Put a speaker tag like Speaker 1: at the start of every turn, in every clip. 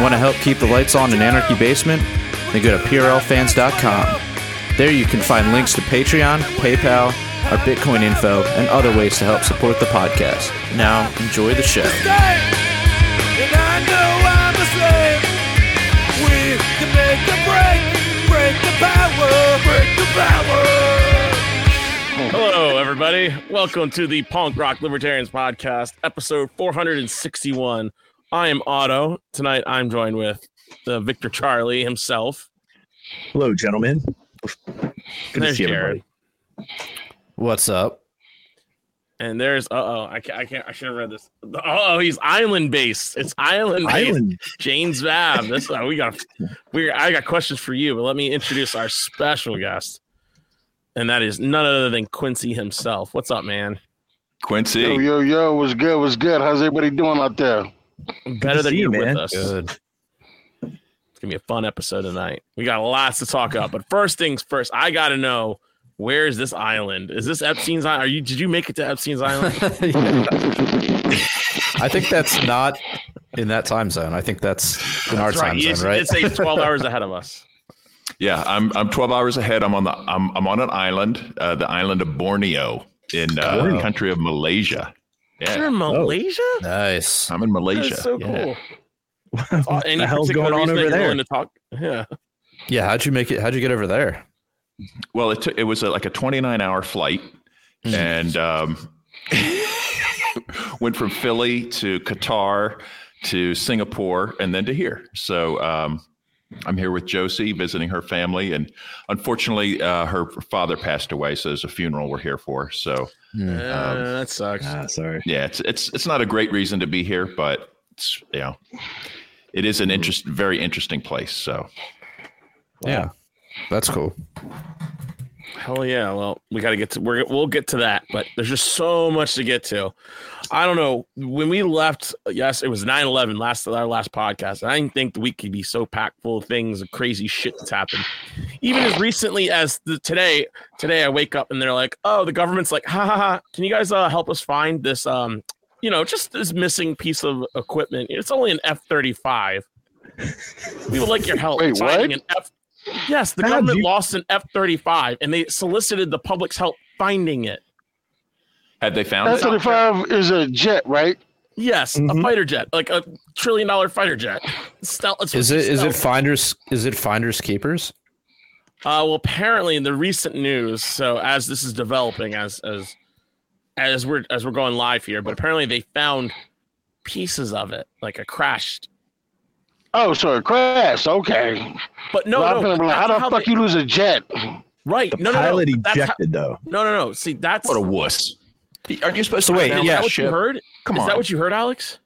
Speaker 1: Want to help keep the lights on in Anarchy Basement? Then go to PRLFans.com. There you can find links to Patreon, PayPal, our Bitcoin info, and other ways to help support the podcast. Now, enjoy the show.
Speaker 2: And I know I'm a slave. We can make the break, break the power, break the power.
Speaker 3: Hello, everybody. Welcome to the Punk Rock Libertarians Podcast, episode 461. I am Otto. Tonight, I'm joined with the Victor Charlie himself.
Speaker 4: Hello, gentlemen. Good to see
Speaker 3: Jared.
Speaker 4: everybody.
Speaker 1: What's up?
Speaker 3: And there's, uh oh, I can't, I can't, I should have read this. Oh, he's island based. It's island based.
Speaker 4: Island.
Speaker 3: James Vab. This uh, we got, we I got questions for you, but let me introduce our special guest, and that is none other than Quincy himself. What's up, man?
Speaker 5: Quincy.
Speaker 6: Yo, yo, yo, what's good? What's good? How's everybody doing out there?
Speaker 3: Better than you're
Speaker 4: you,
Speaker 3: with
Speaker 4: man.
Speaker 3: us.
Speaker 1: Good.
Speaker 3: It's gonna be a fun episode tonight. We got lots to talk about, but first things first, I gotta know where is this island? Is this Epstein's island? Are you? Did you make it to Epstein's island?
Speaker 1: I think that's not in that time zone. I think that's in our
Speaker 3: right.
Speaker 1: time
Speaker 3: It's,
Speaker 1: zone, right?
Speaker 3: it's a twelve hours ahead of us.
Speaker 5: Yeah, I'm I'm 12 hours ahead. I'm on the I'm I'm on an island, uh, the island of Borneo in uh,
Speaker 1: Borneo.
Speaker 5: the country of Malaysia.
Speaker 3: You're in Malaysia.
Speaker 1: nice.
Speaker 5: I'm in Malaysia.
Speaker 3: That's so
Speaker 5: Yeah.
Speaker 3: cool.
Speaker 4: What
Speaker 3: Any
Speaker 4: the hell's going on over there?
Speaker 3: to talk? Yeah.
Speaker 1: Yeah, how'd you make it? How'd you get over there?
Speaker 5: Well, it took it was a, like a 29 hour flight,
Speaker 1: Mhm.
Speaker 5: and um, went from Philly to Qatar to Singapore and then to here. So um, I'm here with Josie visiting her family, and unfortunately, uh, her father passed away. So there's a funeral we're here for. So
Speaker 3: Uh, that sucks.
Speaker 4: Ah, sorry.
Speaker 5: yeah, it's it's it's not a great reason to be here, but it's you know, it is an interest, very interesting place. So
Speaker 1: Yeah, that's cool.
Speaker 3: Hell yeah! Well, we got to get to we're we'll get to that, but there's just so much to get to. I don't know when we left. Yes, it was 9/11 last our last podcast. I didn't think the week could be so packed full of things and crazy shit that's happened. Even as recently as the, today, today I wake up and they're like, "Oh, the government's like, ha ha ha! Can you guys uh, help us find this? Um, you know, just this missing piece of equipment. It's only an F-35. We would like your help
Speaker 6: Wait,
Speaker 3: finding
Speaker 6: what?
Speaker 3: an F." Yes, the
Speaker 4: How
Speaker 3: government
Speaker 4: you-
Speaker 3: lost an F 35 and they solicited the public's help finding it.
Speaker 5: had they found it?
Speaker 6: F 35 is a jet, right?
Speaker 3: Yes, a
Speaker 4: Mhm.
Speaker 3: fighter jet, like a trillion dollar fighter jet. Stealth,
Speaker 1: Is it is it
Speaker 3: stealth.
Speaker 1: finders is it finders keepers?
Speaker 3: Uh, well, apparently in the recent news, so as this is developing, as as as we're as we're going live here, but apparently they found pieces of it, like a crashed.
Speaker 6: Oh, so it crashed. Okay.
Speaker 3: But no,
Speaker 6: Well, I'm
Speaker 3: no,
Speaker 6: like, how
Speaker 3: that's
Speaker 6: the fuck
Speaker 3: they-
Speaker 6: you lose a jet?
Speaker 3: right?
Speaker 4: The
Speaker 3: no, no, no,
Speaker 4: pilot
Speaker 3: how-
Speaker 4: ejected, though.
Speaker 3: no, no, no. See, that's
Speaker 5: What a wuss! Aren't you supposed to
Speaker 1: wait,
Speaker 5: down
Speaker 3: is
Speaker 1: yeah,
Speaker 3: that
Speaker 5: that
Speaker 3: what you heard?
Speaker 5: Come
Speaker 3: is
Speaker 5: on.
Speaker 3: that what you heard, Alex?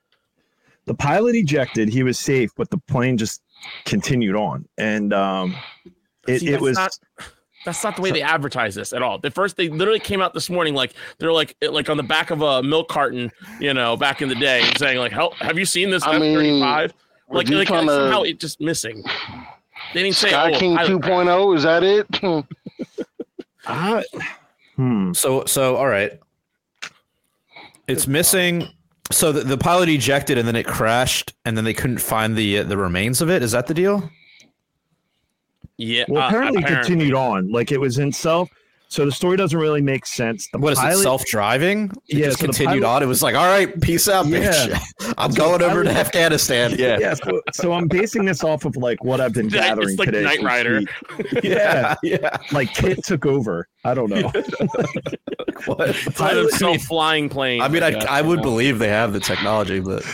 Speaker 4: The pilot ejected. He was safe, but the plane just continued on, and um, it,
Speaker 3: See,
Speaker 4: it was.
Speaker 3: not, that's not the way they advertise this at all. The first they literally came out this morning like they're like like on the back of a milk carton, you know, back in the day, saying like, "Help! Have you seen this
Speaker 6: I
Speaker 3: F
Speaker 6: mean,
Speaker 3: thirty five?
Speaker 6: Was
Speaker 3: Like
Speaker 6: he
Speaker 3: like
Speaker 6: to-
Speaker 3: somehow it just missing. They didn't say
Speaker 6: Sky
Speaker 3: oh,
Speaker 6: King
Speaker 3: pilot
Speaker 6: 2.0, is that it?
Speaker 4: I- hmm.
Speaker 1: So so all right. It's missing. So the, the pilot ejected and then it crashed and then they couldn't find the uh, the remains of it. Is that the deal?
Speaker 3: Yeah.
Speaker 4: Well,
Speaker 3: uh,
Speaker 4: apparently, it
Speaker 3: apparently.
Speaker 4: continued on. Like it was in self. So the story doesn't really make sense. The
Speaker 1: What is
Speaker 4: pilot,
Speaker 1: it? Self driving? It
Speaker 4: Yeah,
Speaker 1: just
Speaker 4: so
Speaker 1: continued
Speaker 4: pilot-
Speaker 1: on. It was like, all right, peace out, bitch. I'm
Speaker 4: So
Speaker 1: going
Speaker 4: the
Speaker 1: over to Afghanistan.
Speaker 5: Yeah.
Speaker 4: Yeah. So, so I'm basing this off of like what I've been
Speaker 3: It's
Speaker 4: gathering
Speaker 3: like
Speaker 4: today.
Speaker 3: Knight
Speaker 4: as we
Speaker 3: Rider.
Speaker 4: Yeah.
Speaker 1: yeah.
Speaker 4: Like KITT took over. I don't know.
Speaker 1: What?
Speaker 3: It's a self-flying plane.
Speaker 1: I mean, I,
Speaker 3: Yeah.
Speaker 1: I would believe they have the technology, but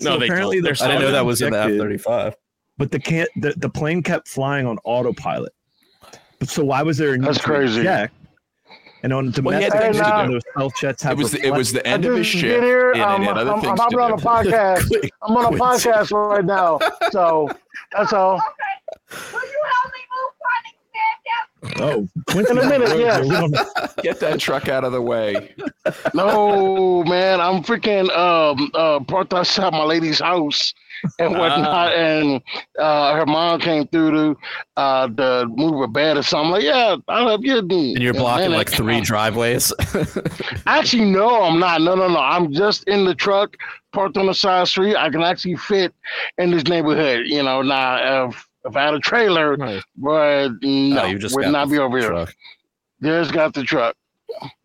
Speaker 3: No,
Speaker 4: So
Speaker 3: they
Speaker 4: apparently
Speaker 3: don't.
Speaker 4: the
Speaker 3: They're
Speaker 1: I didn't know that was in the F thirty five.
Speaker 4: But the can't the, the plane kept flying on autopilot. But so why was there a need
Speaker 6: That's
Speaker 4: to
Speaker 6: crazy.
Speaker 4: eject? And on
Speaker 5: Well, he
Speaker 4: domestic,
Speaker 6: things to
Speaker 4: when
Speaker 5: do.
Speaker 4: those stealth jets have
Speaker 5: It was the, it was the end of his
Speaker 6: just
Speaker 5: ship.
Speaker 6: get here.
Speaker 5: and it
Speaker 6: Um,
Speaker 5: had other
Speaker 6: I'm, I'm hopping on a podcast. I'm on a podcast right now. So that's all.
Speaker 7: Will you help me move, Funny? Stand
Speaker 4: Oh,
Speaker 6: In a minute, yeah.
Speaker 5: Get that truck out of the way.
Speaker 6: No, man, I'm freaking um uh parked outside my lady's house and whatnot, and uh her mom came through to uh to move her bed or something. Like, yeah, I love you.
Speaker 1: And you're blocking like three driveways.
Speaker 6: Actually, no, I'm not. No, no, no. I'm just in the truck, parked on the side street. I can actually fit in this neighborhood. You know, now if if I had a trailer,
Speaker 3: Nice.
Speaker 6: but no, oh,
Speaker 1: you just
Speaker 6: would not be over here.
Speaker 1: truck.
Speaker 6: Just got the truck.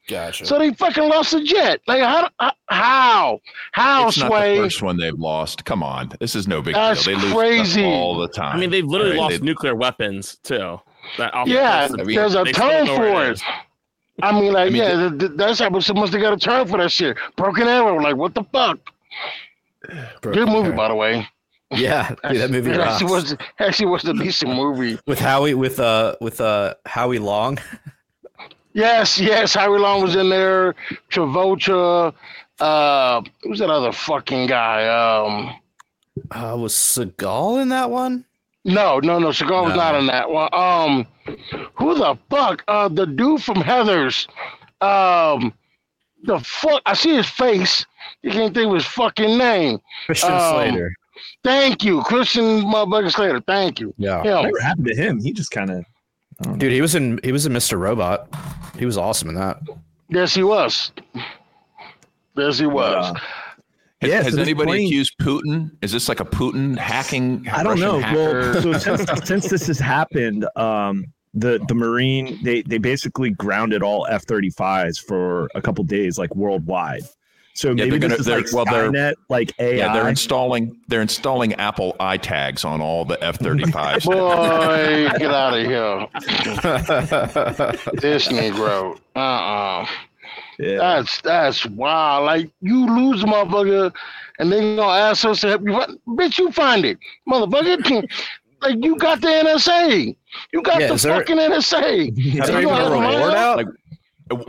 Speaker 1: Gotcha.
Speaker 6: So they fucking lost the jet. Like how? How? How?
Speaker 5: It's not the first one they've lost. Come on, this is no big
Speaker 6: That's
Speaker 5: deal. They lose
Speaker 6: crazy.
Speaker 5: stuff all the time.
Speaker 3: I mean, they've literally
Speaker 5: Right?
Speaker 3: lost
Speaker 5: They-
Speaker 3: nuclear weapons too. That off the
Speaker 6: Yeah,
Speaker 3: coast
Speaker 6: there's a
Speaker 3: they still
Speaker 6: term
Speaker 3: know where
Speaker 6: for it.
Speaker 3: is.
Speaker 6: I mean, like,
Speaker 5: I mean,
Speaker 6: yeah, th- th- that's how someone's got a term for that shit. Broken arrow. Like, what the fuck? Good movie, by the way.
Speaker 1: Yeah, dude, that movie
Speaker 6: actually was actually was a decent movie.
Speaker 1: with Howie with uh with uh Howie Long.
Speaker 6: Yes, yes. Howie Long was in there. Travolta. Uh, who's that other fucking guy? Um,
Speaker 1: Uh, was Seagal in that one?
Speaker 6: no, no, no. Seagal was not in that one. Um, who the fuck? Uh, the dude from Heather's. Um, the fuck. I see his face. You can't think of his fucking name.
Speaker 1: Christian
Speaker 6: Um,
Speaker 1: Slater.
Speaker 6: Thank you, Christian motherfucker Slater. Thank you.
Speaker 1: Yeah,
Speaker 6: Him.
Speaker 4: Whatever happened to him? He just kind of.
Speaker 1: dude, he was in he was in Mr. Robot. He was awesome in that.
Speaker 6: Yes, he was. Yes, he was.
Speaker 4: uh,
Speaker 5: Has,
Speaker 4: Yeah,
Speaker 5: has
Speaker 4: so
Speaker 5: anybody
Speaker 4: plane-
Speaker 5: accused Putin? Is this like a Putin hacking?
Speaker 4: I don't know.
Speaker 5: Russian
Speaker 4: Well, so since, since this has happened, um, the the Marine they they basically grounded all F thirty fives for a couple days, like worldwide. So maybe
Speaker 5: they're
Speaker 4: this
Speaker 5: gonna-
Speaker 4: is
Speaker 5: they're-
Speaker 4: like
Speaker 5: well, they're-
Speaker 4: Skynet, like AI.
Speaker 5: yeah, they're installing they're installing Apple iTags on all the F thirty fives.
Speaker 6: Boy, get out of here. This Negro. Uh-uh.
Speaker 4: yeah.
Speaker 6: That's that's wild. Like you lose a motherfucker and they gonna ask us to help you. find- Bitch, you find it. Motherfucker. like you got the NSA. You got
Speaker 1: Yeah,
Speaker 6: the
Speaker 1: is there-
Speaker 6: fucking NSA.
Speaker 1: Is
Speaker 6: You
Speaker 1: there even a
Speaker 6: have
Speaker 1: reward
Speaker 6: out?
Speaker 1: out?
Speaker 5: Like,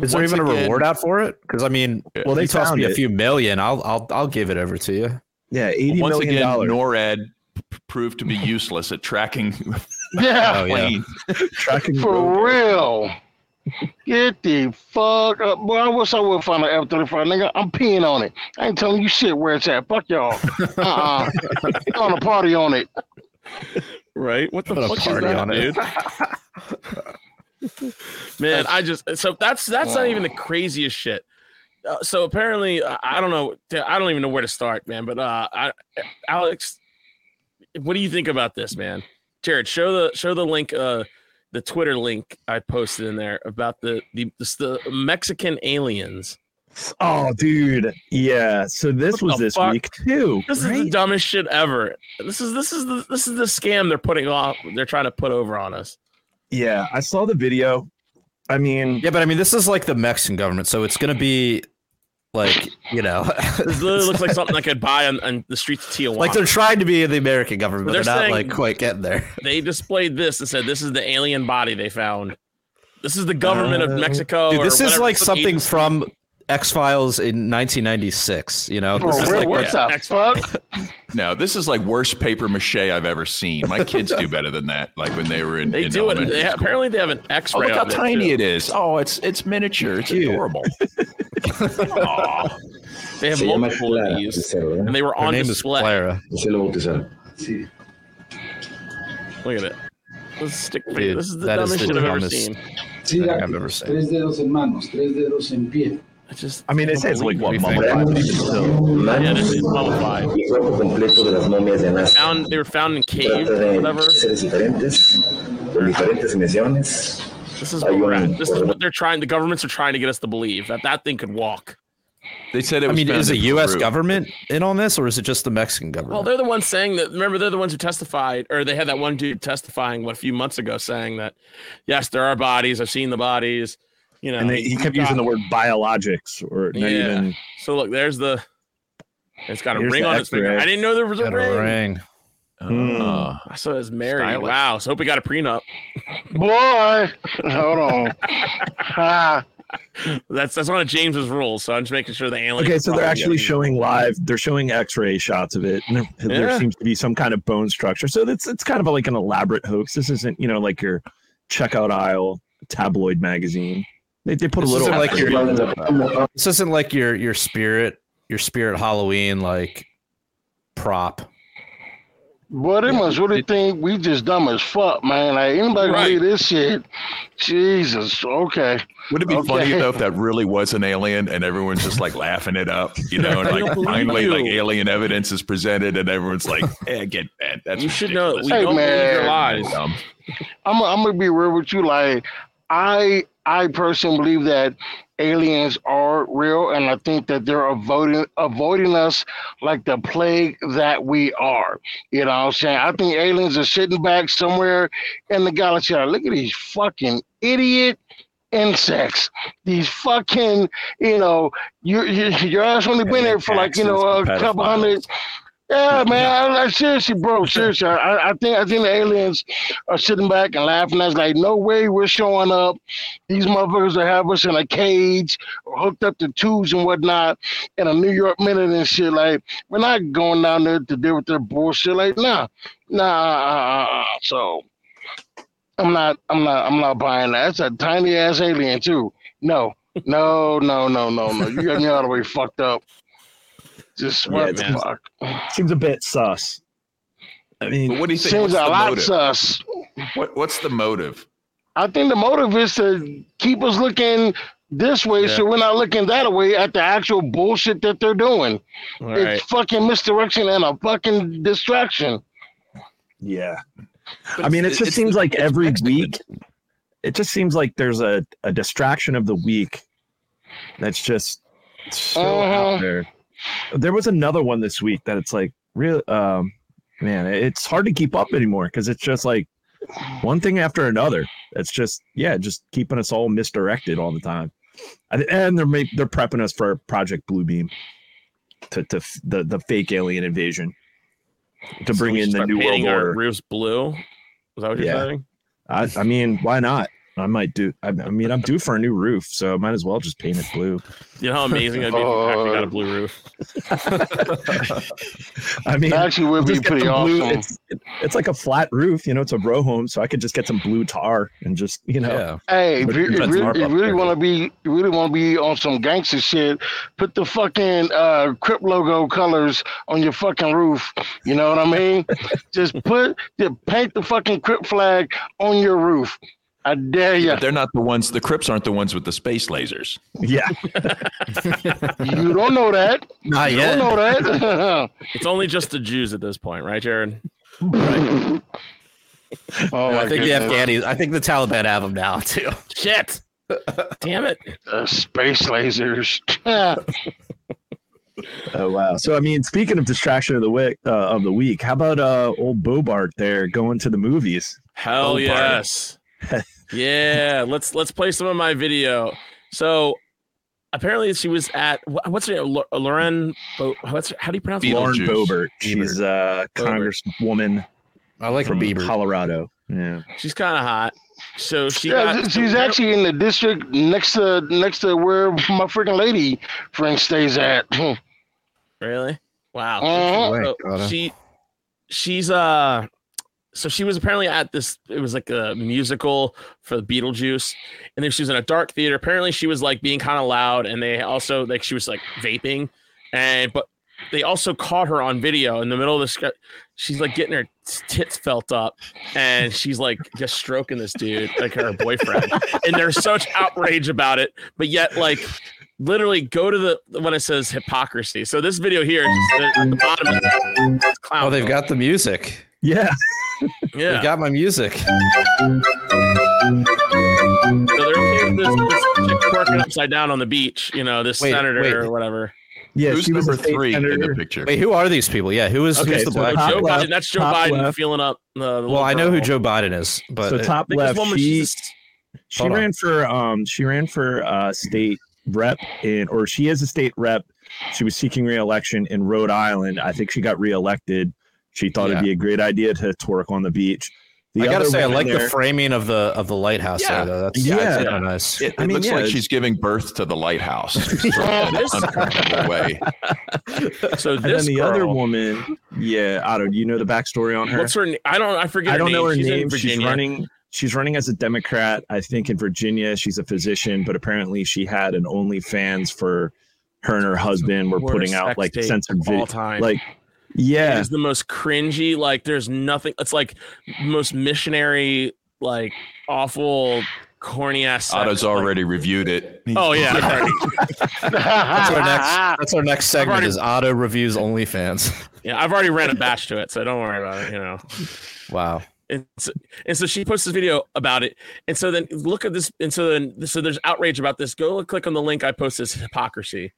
Speaker 1: Is there
Speaker 5: once
Speaker 1: even a reward out for it? Because I mean,
Speaker 5: Yeah.
Speaker 1: well, they
Speaker 4: They
Speaker 1: tossed
Speaker 4: found
Speaker 1: me a few million. I'll I'll I'll give it over to you.
Speaker 4: yeah, eighty
Speaker 5: Once
Speaker 4: million
Speaker 5: again,
Speaker 4: dollars.
Speaker 5: NORAD p- proved to be useless at tracking
Speaker 6: Yeah,
Speaker 1: Oh yeah.
Speaker 4: tracking
Speaker 6: for real. Get the fuck up. Boy, I wish I would find an F 35. Nigga, I'm peeing on it. I ain't telling you shit where it's at. Fuck y'all. Uh uh on a party on it.
Speaker 3: Right? What the
Speaker 1: Put
Speaker 3: fuck is
Speaker 1: party
Speaker 3: that,
Speaker 1: on it.
Speaker 3: dude? Man, I just so that's that's not even the craziest shit. Uh, so apparently, uh, I don't know. I don't even know where to start, man. But uh, I, Alex, what do you think about this, man? Jared, show the show the link, uh, the Twitter link I posted in there about the the the, the Mexican aliens.
Speaker 4: Oh, dude. Yeah. So this
Speaker 3: What
Speaker 4: was this
Speaker 3: fuck?
Speaker 4: week too.
Speaker 3: This is the dumbest shit ever. This is this is the this is the scam they're putting off. They're trying to put over on us.
Speaker 4: Yeah, I saw the video. I mean,
Speaker 1: Yeah, but I mean, this is like the Mexican government, so it's gonna be like you know,
Speaker 3: This literally looks like something I could buy on, on the streets of Tijuana.
Speaker 1: like they're trying to be the American government, but
Speaker 3: They're
Speaker 1: they're, not like quite getting there.
Speaker 3: they displayed this and said this is the alien body they found. This is the government of
Speaker 4: Uh,
Speaker 3: Mexico.
Speaker 1: Dude,
Speaker 3: or
Speaker 1: this is like something
Speaker 3: agency-
Speaker 1: from X Files in 1996. You know,
Speaker 6: For
Speaker 1: this is like
Speaker 6: what
Speaker 3: yeah,
Speaker 6: the
Speaker 3: X-
Speaker 6: fuck?
Speaker 5: No, this is like worst paper mache I've ever seen. My kids do better than that. Like when they were in.
Speaker 3: They
Speaker 5: in
Speaker 3: do it.
Speaker 5: elementary
Speaker 3: They, apparently, they have an
Speaker 5: Oh,
Speaker 3: X-ray.
Speaker 5: Oh, look how
Speaker 3: it,
Speaker 5: tiny
Speaker 3: too.
Speaker 5: it is. Oh, it's it's miniature. It's
Speaker 1: Cute.
Speaker 5: adorable.
Speaker 3: They have
Speaker 8: Se
Speaker 3: multiple of these, and they were
Speaker 1: her
Speaker 3: on
Speaker 1: name is
Speaker 3: display.
Speaker 1: Clara.
Speaker 8: Ese lo bautizaron. Sí.
Speaker 3: Look at it. This is, stick
Speaker 1: Dude,
Speaker 3: this is the
Speaker 1: that is
Speaker 3: dumbest
Speaker 1: the
Speaker 3: shit I've ever seen.
Speaker 8: Sí,
Speaker 1: I've
Speaker 8: gato.
Speaker 1: ever seen.
Speaker 8: Tres dedos en manos, tres dedos en pie.
Speaker 3: It's just.
Speaker 4: I mean, it says like what mummified,
Speaker 8: Manos,
Speaker 4: but even still.
Speaker 3: Yeah,
Speaker 8: manos
Speaker 3: this is mummified.
Speaker 8: y cuerpo completo de las momias de Nazca.
Speaker 3: Found. They were found in caves or whatever.
Speaker 8: seres diferentes, con diferentes dimensiones.
Speaker 3: This is what we're at. This is what they're trying. The governments are trying to get us to believe that that thing could walk.
Speaker 5: They said it
Speaker 1: I mean, is the U.S.
Speaker 5: Peru.
Speaker 1: government in on this, or is it just the Mexican government?
Speaker 3: Well, they're the ones saying that. Remember, they're the ones who testified, or they had that one dude testifying what a few months ago, saying that yes, there are bodies. I've seen the bodies. You know,
Speaker 4: And they, he kept using the word biologics or not
Speaker 3: Yeah.
Speaker 4: even.
Speaker 3: So look, there's the. It's got a
Speaker 4: Here's
Speaker 3: ring on its finger. I didn't know there was a
Speaker 1: Got
Speaker 3: ring.
Speaker 1: a ring.
Speaker 5: Ah.
Speaker 3: I saw it was married.
Speaker 5: Stylish.
Speaker 3: Wow. So hope we got a prenup.
Speaker 6: Boy, hold on. Ah,
Speaker 3: That's that's one of James's rules. So I'm just making sure the alien.
Speaker 4: Okay, so they're actually showing live. They're showing X-ray shots of it, and there, there seems to be some kind of bone structure. So it's it's kind of like an elaborate hoax. This isn't you know like your checkout aisle tabloid magazine. They, they put
Speaker 1: This
Speaker 4: a little
Speaker 1: like your-
Speaker 4: into.
Speaker 1: This isn't like your your spirit your spirit Halloween like prop.
Speaker 6: Boy, they must really think we just dumb as fuck, man. Like anybody
Speaker 3: Right.
Speaker 6: believe this shit? Jesus. Okay.
Speaker 5: Would it be funny
Speaker 6: Okay.
Speaker 5: though if that really was an alien and everyone's just like laughing it up, you know, and like
Speaker 3: don't believe
Speaker 5: finally like alien evidence is presented and everyone's like, "Eh, get that. That's
Speaker 3: You should know
Speaker 5: ridiculous.
Speaker 3: we
Speaker 6: Hey,
Speaker 3: don't believe your
Speaker 6: man.
Speaker 3: lies.
Speaker 6: I'm I'm gonna be real with you. Like I I personally believe that aliens are real, and I think that they're avoiding avoiding us like the plague that we are. You know what I'm saying? I think aliens are sitting back somewhere in the galaxy. Look at these fucking idiot insects. These fucking, you know, you, you your ass only been there for like you know a couple hundred. Yeah, man. I, I, seriously, bro. Seriously, I, I think I think the aliens are sitting back and laughing. I was like, no way we're showing up. These motherfuckers will have us in a cage or hooked up to tubes and whatnot in a New York minute and shit. Like, we're not going down there to deal with their bullshit. Like, nah, nah. Uh. So, I'm not, I'm not, I'm not buying that. That's a tiny ass alien too. No, no, no, no, no, no. You got me all the way fucked up. Just
Speaker 4: Yeah,
Speaker 6: what
Speaker 4: it's
Speaker 6: the
Speaker 3: just-
Speaker 6: fuck?
Speaker 4: Seems a bit sus. I
Speaker 5: But
Speaker 4: mean,
Speaker 5: what do you think?
Speaker 6: Seems
Speaker 5: What's
Speaker 6: a lot
Speaker 5: motive?
Speaker 6: sus.
Speaker 5: What, what's the motive?
Speaker 6: I think the motive is to keep us looking this way, so we're not looking that way at the actual bullshit that they're doing.
Speaker 3: All right.
Speaker 6: It's fucking misdirection and a fucking distraction.
Speaker 4: yeah.
Speaker 5: But
Speaker 4: I mean, it just
Speaker 5: it's-
Speaker 4: seems like
Speaker 5: it's
Speaker 4: every
Speaker 5: Mexican.
Speaker 4: week, it just seems like there's a, a distraction of the week that's just so
Speaker 6: Uh-huh.
Speaker 4: out there. There was another one this week that it's like real um man, it's hard to keep up anymore because it's just like one thing after another. It's just yeah, just keeping us all misdirected all the time. And- they're they're prepping us for Project Bluebeam to, to the the fake alien invasion to
Speaker 3: So
Speaker 4: bring in the new world order.
Speaker 3: roofs blue. Is that what you're
Speaker 4: Yeah.
Speaker 3: saying?
Speaker 4: I, I mean, why not? I might do. I, I mean, I'm due for a new roof, so I might as well just paint it blue.
Speaker 3: You know how amazing that'd be if you actually got a blue roof.
Speaker 4: I mean,
Speaker 6: That actually would be
Speaker 4: just get
Speaker 6: pretty
Speaker 4: some blue.
Speaker 6: awesome.
Speaker 4: It's, it's like a flat roof, you know. It's a row home, so I could just get some blue tar and just, you know,
Speaker 1: Yeah.
Speaker 6: Hey, if you, if you, if you really want to be, you really want to be on some gangster shit, put the fucking uh, Crip logo colors on your fucking roof. You know what I mean? Just put, just paint the fucking Crip flag on your roof. I dare you.
Speaker 5: But they're not the ones. The Crips aren't the ones with the space lasers.
Speaker 4: yeah.
Speaker 6: You don't know that.
Speaker 1: Not
Speaker 6: You
Speaker 1: yet.
Speaker 6: don't know that.
Speaker 3: It's only just the Jews at this point, right, Jared?
Speaker 6: oh
Speaker 1: I
Speaker 6: my
Speaker 1: think the
Speaker 6: goodness.
Speaker 1: Afghani, I think the Taliban have them now too.
Speaker 3: Shit. Damn it.
Speaker 6: Uh, space lasers.
Speaker 4: Oh wow. So I mean, speaking of distraction of the week, uh, of the week, how about uh old Boebert there going to the movies?
Speaker 3: Hell
Speaker 4: Oh,
Speaker 3: yes. Yeah, let's let's play some of my video. So apparently she was at what's her name? Lauren Bo- what's how do you pronounce it?
Speaker 4: Lauren
Speaker 5: Beetlejuice.
Speaker 4: Boebert. She's a
Speaker 3: Boebert.
Speaker 4: congresswoman
Speaker 1: I like her
Speaker 4: from
Speaker 1: Bieber.
Speaker 4: Colorado. Yeah.
Speaker 3: She's kind of hot. So she
Speaker 6: yeah,
Speaker 3: got
Speaker 6: she's actually in the district next to next to where my freaking lady friend stays at.
Speaker 3: Really? Wow.
Speaker 6: Uh-huh.
Speaker 3: So she she's uh so she was apparently at this it was like a musical for the Beetlejuice and then she was in a dark theater. Apparently she was like being kind of loud and they also like she was like vaping and but they also caught her on video in the middle of the sc- she's like getting her tits felt up and she's like just stroking this dude like her boyfriend and there's such outrage about it but yet like literally go to the when it says hypocrisy. So this video here at the bottom. It's clown
Speaker 1: Oh, they've got the music.
Speaker 4: Yeah.
Speaker 3: yeah.
Speaker 1: They've got my music.
Speaker 3: so they're okay with this, this chick working upside down on the beach. You know, this
Speaker 1: Wait,
Speaker 3: senator
Speaker 1: wait.
Speaker 3: or whatever.
Speaker 4: Yeah.
Speaker 5: Who's
Speaker 4: she
Speaker 5: number
Speaker 4: a state
Speaker 5: three in the picture?
Speaker 1: Wait, who are these people? Yeah, who is
Speaker 4: Okay,
Speaker 1: who's the
Speaker 4: so
Speaker 1: black?
Speaker 3: Joe
Speaker 4: left,
Speaker 3: Biden. That's Joe Biden
Speaker 4: left.
Speaker 3: feeling up. The, the
Speaker 1: Well, I know who. Joe Biden is, but
Speaker 4: So top
Speaker 3: I
Speaker 4: left,
Speaker 3: woman,
Speaker 4: she
Speaker 3: she's
Speaker 4: she
Speaker 1: Hold on.
Speaker 4: ran for um she ran for uh state rep in or she is a state rep. She was seeking reelection in Rhode Island. I think she got reelected. She thought
Speaker 1: Yeah.
Speaker 4: it'd be a great idea to twerk on the beach. The
Speaker 1: I gotta say, I
Speaker 4: women
Speaker 1: like the framing of the of the lighthouse.
Speaker 5: Yeah.
Speaker 1: there, though. That's
Speaker 4: Yeah.
Speaker 1: that's kinda nice.
Speaker 5: It,
Speaker 4: I mean,
Speaker 5: looks
Speaker 4: yeah,
Speaker 5: like she's giving birth to the lighthouse sort of in an
Speaker 3: This-
Speaker 5: uncomfortable way.
Speaker 3: so
Speaker 4: and then the
Speaker 3: girl,
Speaker 4: other woman, yeah, I don't. You know the backstory on her.
Speaker 3: What's her? na- I don't. I forget.
Speaker 4: I don't know her
Speaker 3: She's in
Speaker 4: name. She's running. she's running as a Democrat. I think in Virginia, she's a physician, but apparently she had an OnlyFans for her and her husband were putting out like
Speaker 3: tape
Speaker 4: censored
Speaker 3: of all
Speaker 4: video.
Speaker 3: time.
Speaker 4: Like,
Speaker 3: It
Speaker 4: yeah, It
Speaker 3: is the most cringy. Like, there's nothing. It's like most missionary, like awful, corny ass. sex.
Speaker 5: Otto's
Speaker 3: Like-
Speaker 5: already reviewed it.
Speaker 3: oh yeah,
Speaker 1: That's our next. That's our next segment.
Speaker 3: already-
Speaker 1: Is Otto reviews OnlyFans.
Speaker 3: yeah. I've already ran a batch to it, so don't worry about it. You know.
Speaker 1: Wow.
Speaker 3: And so, and so she posts this video about it. And so then look at this. And so then so there's outrage about this. Go click on the link I posted. This hypocrisy.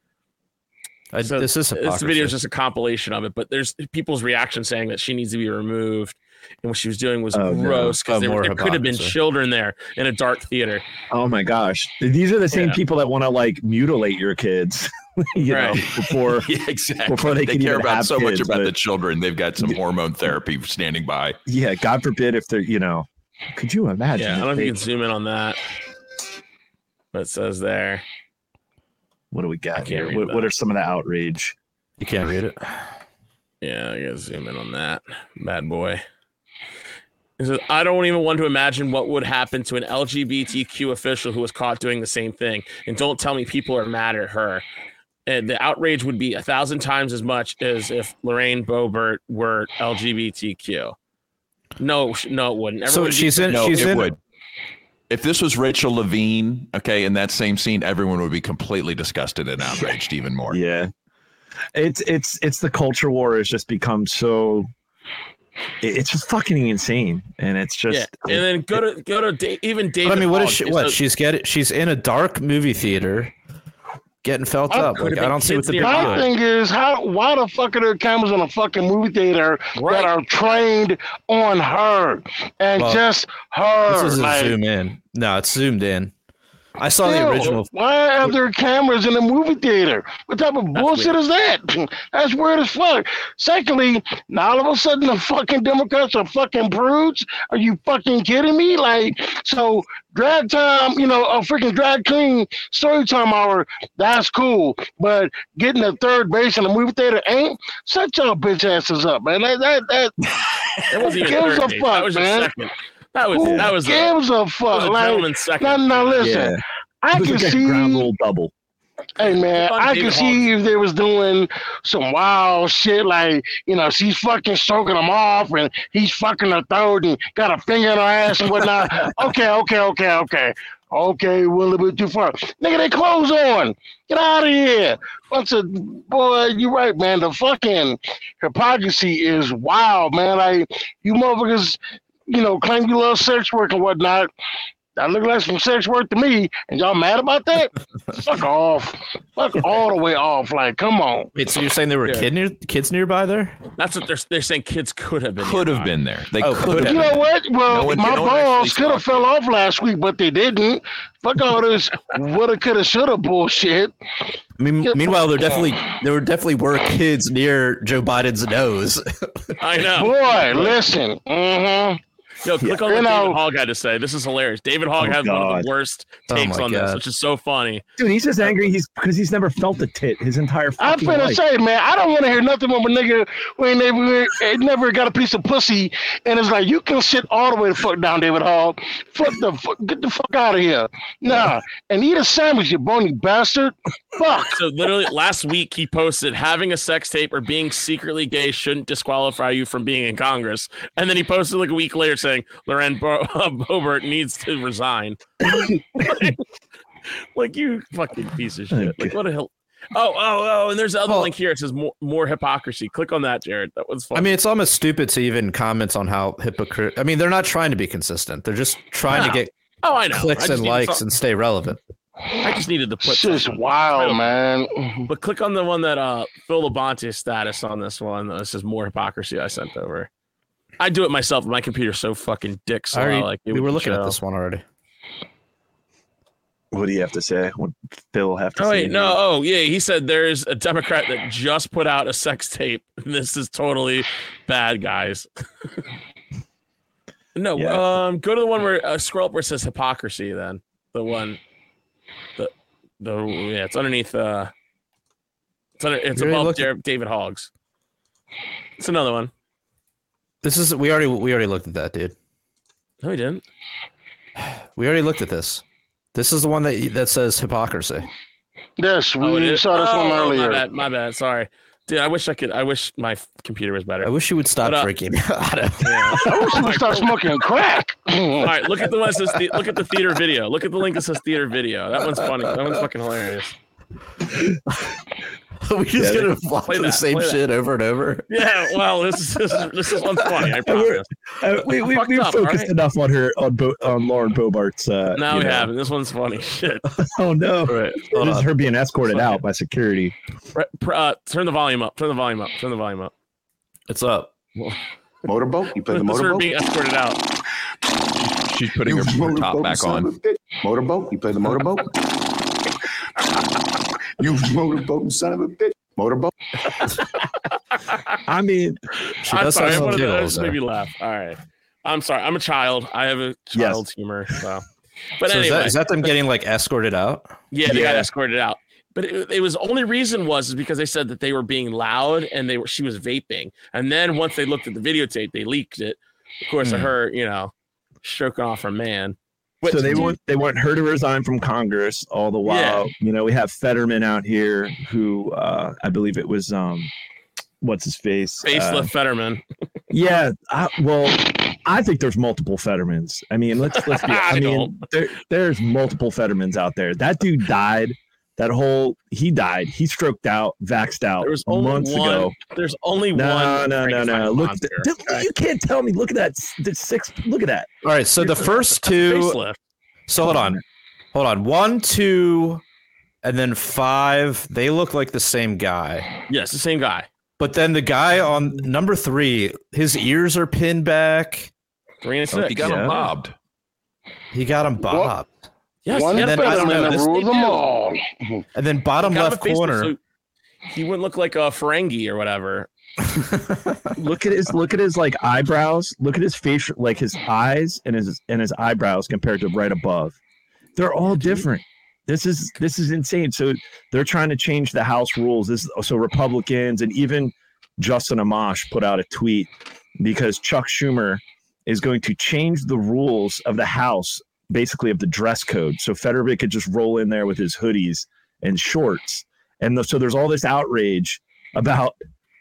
Speaker 1: I,
Speaker 3: So
Speaker 1: this is
Speaker 3: This video is just a compilation of it, but there's people's reaction saying that she needs to be removed. And what she was doing was
Speaker 4: Oh,
Speaker 3: gross because
Speaker 1: Oh,
Speaker 3: there, there could have been children there in a dark theater.
Speaker 4: Oh my gosh. These are the same
Speaker 3: Yeah.
Speaker 4: people that want to like mutilate your kids, you know, before
Speaker 5: Yeah, exactly.
Speaker 4: Before they can
Speaker 5: care
Speaker 4: even
Speaker 5: about
Speaker 4: have
Speaker 5: so much about
Speaker 4: but-
Speaker 5: the children. They've got some hormone therapy standing by.
Speaker 4: yeah, God forbid if they're, you know, could you imagine?
Speaker 3: Yeah, I don't know if you can zoom in on that. But it says there.
Speaker 4: What do we
Speaker 3: I
Speaker 4: got here? What, what are some of the outrage?
Speaker 1: You can't read it.
Speaker 3: Yeah, I gotta zoom in on that. Bad boy. It says, I don't even want to imagine what would happen to an LGBTQ official who was caught doing the same thing. And don't tell me people are mad at her. And the outrage would be a thousand times as much as if Lorraine Boebert were LGBTQ. No, no, it wouldn't.
Speaker 1: So
Speaker 3: Everyone would be
Speaker 1: she's in.
Speaker 5: No,
Speaker 1: she's
Speaker 5: it
Speaker 1: in.
Speaker 5: would. If this was Rachel Levine, okay, in that same scene, everyone would be completely disgusted and outraged even more.
Speaker 4: Yeah. It's it's it's the culture war has just become so it's just fucking insane. And it's just
Speaker 3: yeah. And then go to go to da- even David.
Speaker 1: But I mean, what is
Speaker 3: Hogg
Speaker 1: she? What
Speaker 3: a-
Speaker 1: she's getting? She's in a dark movie theater, getting felt
Speaker 6: I
Speaker 1: up. Like I don't see what the big.
Speaker 6: My
Speaker 1: is.
Speaker 6: thing is, how why the fuck are there cameras in a fucking movie theater
Speaker 3: Right.
Speaker 6: that are trained on her and
Speaker 1: Well,
Speaker 6: just her?
Speaker 1: This is a
Speaker 6: like,
Speaker 1: zoom in. No, it's zoomed in. I saw the original.
Speaker 6: Why are there cameras in a movie theater? What type of bullshit
Speaker 3: weird.
Speaker 6: is that? That's weird as fuck. Secondly, now all of a sudden the fucking Democrats are fucking prudes. Are you fucking kidding me? Like, so drag time, you know, a freaking drag queen story time hour, that's cool. But getting a third base in the movie theater ain't. Shut your bitch asses up, man. That that that
Speaker 3: That wasn't even
Speaker 6: gives
Speaker 3: third
Speaker 6: a
Speaker 3: base.
Speaker 6: fuck,
Speaker 3: That was
Speaker 6: man?
Speaker 3: Your second. That was
Speaker 6: who
Speaker 3: that was a,
Speaker 6: gives a
Speaker 3: that was
Speaker 6: fuck?
Speaker 3: a
Speaker 6: Like,
Speaker 3: second.
Speaker 6: now, now listen,
Speaker 4: yeah.
Speaker 6: I can see.
Speaker 4: ground rule double.
Speaker 6: Hey man, I
Speaker 3: David
Speaker 6: could see if they was doing some wild shit like, you know, she's fucking stroking him off and he's fucking her throat and got a finger in her ass and whatnot. okay, okay, okay, okay. Okay, a little bit too far. Nigga, they clothes on. Get out of here. Bunch of boy, you right, man. The fucking hypocrisy is wild, man. Like you motherfuckers, you know, claim you love sex work and whatnot. That look like some sex work to me, and y'all mad about that? Fuck off. Fuck all the way off. Like, come on.
Speaker 1: Wait, so you're saying there were
Speaker 3: Yeah.
Speaker 1: kid near, kids nearby there?
Speaker 3: That's what they're they're saying. Kids could have been.
Speaker 5: Could have been there. They
Speaker 1: Oh,
Speaker 5: could
Speaker 1: could
Speaker 5: have.
Speaker 6: You know what? Well,
Speaker 5: No one-
Speaker 6: my
Speaker 5: no
Speaker 6: balls could have fell off last week, but they didn't. Fuck all this woulda, coulda, shoulda bullshit.
Speaker 1: I mean, meanwhile, there definitely there were definitely were kids near Joe Biden's nose.
Speaker 3: I know.
Speaker 6: Boy, listen. Mm-hmm.
Speaker 3: Yo, click on
Speaker 6: You
Speaker 3: what
Speaker 6: know-
Speaker 3: David Hogg had to say. This is hilarious. David Hogg
Speaker 4: Oh,
Speaker 3: had one of the worst
Speaker 1: Oh,
Speaker 3: takes
Speaker 1: my
Speaker 3: on this, which is so funny.
Speaker 4: Dude, he's just angry. He's because he's never felt a tit his entire
Speaker 6: I'm
Speaker 4: fucking
Speaker 6: finna
Speaker 4: life.
Speaker 6: say, man, I don't want to hear nothing from a nigga who ain't never, ain't never got a piece of pussy, and it's like you can sit all the way the fuck down, David Hall. Fuck the fuck, get the fuck out of here, nah, and eat a sandwich, you bony bastard. Fuck.
Speaker 3: So literally last week he posted having a sex tape or being secretly gay shouldn't disqualify you from being in Congress. And then he posted like a week later saying Lauren Bo- Boebert needs to resign. like you fucking piece of shit. Like what a hell. Oh, oh, oh, and there's another
Speaker 1: Well-
Speaker 3: link here. It says more, more hypocrisy. Click on that, Jared. That was fun.
Speaker 1: I mean, it's almost stupid to even comment on how hypocrite. I mean, they're not trying to be consistent. They're just trying
Speaker 3: No.
Speaker 1: to get
Speaker 3: oh, I know.
Speaker 1: Clicks
Speaker 3: just
Speaker 1: and likes
Speaker 3: some-
Speaker 1: and stay relevant.
Speaker 3: I just needed to put
Speaker 6: this just
Speaker 3: something.
Speaker 6: wild, man.
Speaker 3: But click on the one that uh Phil Labonte status on this one. This is more hypocrisy I sent over. I do it myself. My computer's so fucking dick
Speaker 1: I
Speaker 3: slow.
Speaker 1: already-
Speaker 3: like it
Speaker 1: we were
Speaker 3: wouldn't
Speaker 1: looking at this one already.
Speaker 4: What do you have to say? What Phil have to
Speaker 3: Oh
Speaker 4: say?
Speaker 3: wait, no. Oh yeah, he said there's a Democrat that just put out a sex tape. This is totally bad, guys. no,
Speaker 4: Yeah.
Speaker 3: um, go to the one where uh, scroll up where it says hypocrisy. Then the one, the the yeah, it's underneath. Uh, it's under, it's
Speaker 1: You already
Speaker 3: above
Speaker 1: looked at-
Speaker 3: Dar- David Hogg's. It's another one.
Speaker 1: This is we already we already looked at that, dude.
Speaker 3: No, we didn't.
Speaker 1: We already looked at this. This is the one that that says hypocrisy.
Speaker 6: Yes, we
Speaker 3: Oh,
Speaker 6: saw this one
Speaker 3: Oh,
Speaker 6: earlier.
Speaker 3: My bad. My bad. Sorry, dude. I wish I could. I wish my computer was better.
Speaker 1: I wish you would stop
Speaker 3: What up?
Speaker 1: Uh, freaking out.
Speaker 3: Yeah.
Speaker 6: I wish you would stop smoking crack.
Speaker 3: All right, look at the one that says the, look at the theater video. Look at the link that says theater video. That one's funny. That one's fucking hilarious.
Speaker 1: we just
Speaker 4: Yeah,
Speaker 1: gonna watch
Speaker 3: play
Speaker 1: the
Speaker 3: that,
Speaker 1: same
Speaker 3: play that.
Speaker 1: shit over and over.
Speaker 3: Yeah, well, this is this is, this is one's funny. I
Speaker 4: we're-
Speaker 3: promise.
Speaker 4: Uh, we we
Speaker 3: Fucked
Speaker 4: we
Speaker 3: up,
Speaker 4: focused
Speaker 3: alright?
Speaker 4: enough on her on Bo, on Lauren Boebert's. Uh,
Speaker 3: No,
Speaker 4: you
Speaker 3: we
Speaker 4: know.
Speaker 3: haven't. This one's funny. Shit.
Speaker 4: Oh no!
Speaker 1: All right,
Speaker 4: It
Speaker 1: hold
Speaker 4: is
Speaker 1: on.
Speaker 4: her being escorted out by security.
Speaker 3: Pre- pre- uh, turn the volume up. Turn the volume up. Turn the volume up.
Speaker 1: It's up.
Speaker 8: Motorboat? You play the
Speaker 3: This is her
Speaker 8: motorboat?
Speaker 3: being escorted out.
Speaker 5: She's putting her, her top back on.
Speaker 8: Motorboat? You play the motorboat? You motorboat son of a bitch. Motorboat?
Speaker 4: I mean,
Speaker 1: She
Speaker 3: I'm sorry.
Speaker 1: have
Speaker 3: I
Speaker 1: some
Speaker 3: wanted to, that
Speaker 1: giggles
Speaker 3: just made
Speaker 1: there.
Speaker 3: me laugh. All right. I'm sorry. I'm a child. I have a child's humor. So, but
Speaker 1: So is, that, is that them getting like escorted out?
Speaker 3: yeah, they got
Speaker 4: Yeah.
Speaker 3: escorted out. But it, it was only reason was is because they said that they were being loud and they were she was vaping. And then once they looked at the videotape, they leaked it. Of course, of
Speaker 1: Hmm.
Speaker 3: her, you know, stroking off her man. But
Speaker 4: so they want they want her to resign from Congress. All the while, you know, we have Fetterman out here, who uh, I believe it was um, what's his face?
Speaker 3: facelift
Speaker 4: Uh,
Speaker 3: Fetterman.
Speaker 4: yeah. I, well, I think there's multiple Fettermans. I mean, let's let's be.
Speaker 3: I
Speaker 4: I mean, there, there's multiple Fettermans out there. That dude died. That whole he died. He stroked out, vaxed out
Speaker 3: There was only
Speaker 4: months
Speaker 3: one.
Speaker 4: ago.
Speaker 3: There's only
Speaker 4: No,
Speaker 3: one.
Speaker 4: no, no,
Speaker 3: Frankenstein
Speaker 4: no. Look, th- th- you can't tell me. Look at that. The six. Look at that.
Speaker 1: All right. So the first two.
Speaker 3: Facelift.
Speaker 1: So hold on, hold on. One, two, and then five. They look like the same guy.
Speaker 3: Yes, the same guy.
Speaker 1: But then the guy on number three, his ears are pinned back.
Speaker 3: Three and
Speaker 5: Oh,
Speaker 3: six.
Speaker 5: he got
Speaker 4: Yeah.
Speaker 5: him bobbed.
Speaker 1: He got him bobbed.
Speaker 3: Yes,
Speaker 6: One
Speaker 3: yeah,
Speaker 1: then
Speaker 3: but
Speaker 1: I don't know,
Speaker 6: rule them all.
Speaker 1: And then bottom
Speaker 3: Got
Speaker 1: left corner.
Speaker 3: so he wouldn't look like a Ferengi or whatever.
Speaker 4: Look at his. Look at his like eyebrows. Look at his face, like his eyes and his and his eyebrows compared to right above. They're all different. This is this is insane. So they're trying to change the House rules. This so Republicans and even Justin Amash put out a tweet because Chuck Schumer is going to change the rules of the House, basically of the dress code. So Federer could just roll in there with his hoodies and shorts. And the, so there's all this outrage about,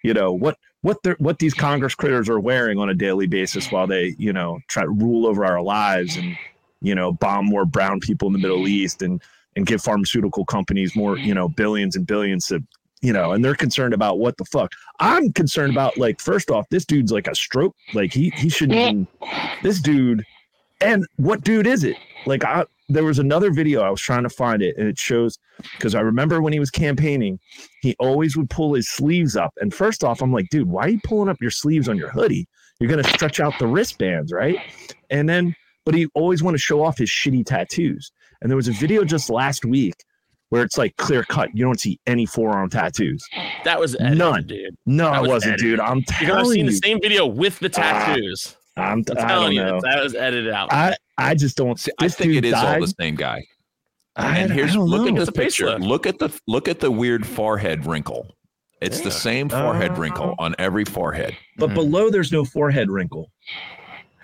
Speaker 4: you know, what what what these Congress critters are wearing on a daily basis while they, you know, try to rule over our lives and, you know, bomb more brown people in the Middle East and and give pharmaceutical companies more, you know, billions and billions of you know, and they're concerned about what the fuck. I'm concerned about like first off, this dude's like a stroke. Like he he shouldn't even this dude and what dude is it? Like I there was another video I was trying to find it and it shows because I remember when he was campaigning, he always would pull his sleeves up. And first off, I'm like, dude, why are you pulling up your sleeves on your hoodie? You're gonna stretch out the wristbands, right? And then but he always want to show off his shitty tattoos. And there was a video just last week where it's like clear cut. You don't see any forearm tattoos.
Speaker 3: That was edited,
Speaker 4: None.
Speaker 3: dude.
Speaker 4: No,
Speaker 3: That
Speaker 4: it
Speaker 3: was
Speaker 4: wasn't,
Speaker 3: edited.
Speaker 4: dude. I'm
Speaker 3: Because I've
Speaker 4: telling
Speaker 3: seen
Speaker 4: you.
Speaker 3: the same video with the ah. tattoos.
Speaker 4: I'm,
Speaker 3: I'm
Speaker 4: I don't
Speaker 3: telling you,
Speaker 4: know.
Speaker 3: that was edited out.
Speaker 4: I I just don't.
Speaker 5: See, I think it is
Speaker 4: died.
Speaker 5: all the same guy.
Speaker 4: I,
Speaker 5: And
Speaker 4: I
Speaker 5: here's
Speaker 4: don't
Speaker 5: look
Speaker 4: know.
Speaker 5: at this
Speaker 3: It's a
Speaker 5: picture.
Speaker 3: facelift.
Speaker 5: Look at the look at the weird forehead wrinkle. It's the same forehead
Speaker 4: Uh,
Speaker 5: wrinkle on every forehead.
Speaker 4: but
Speaker 1: Mhm.
Speaker 4: below there's no forehead wrinkle.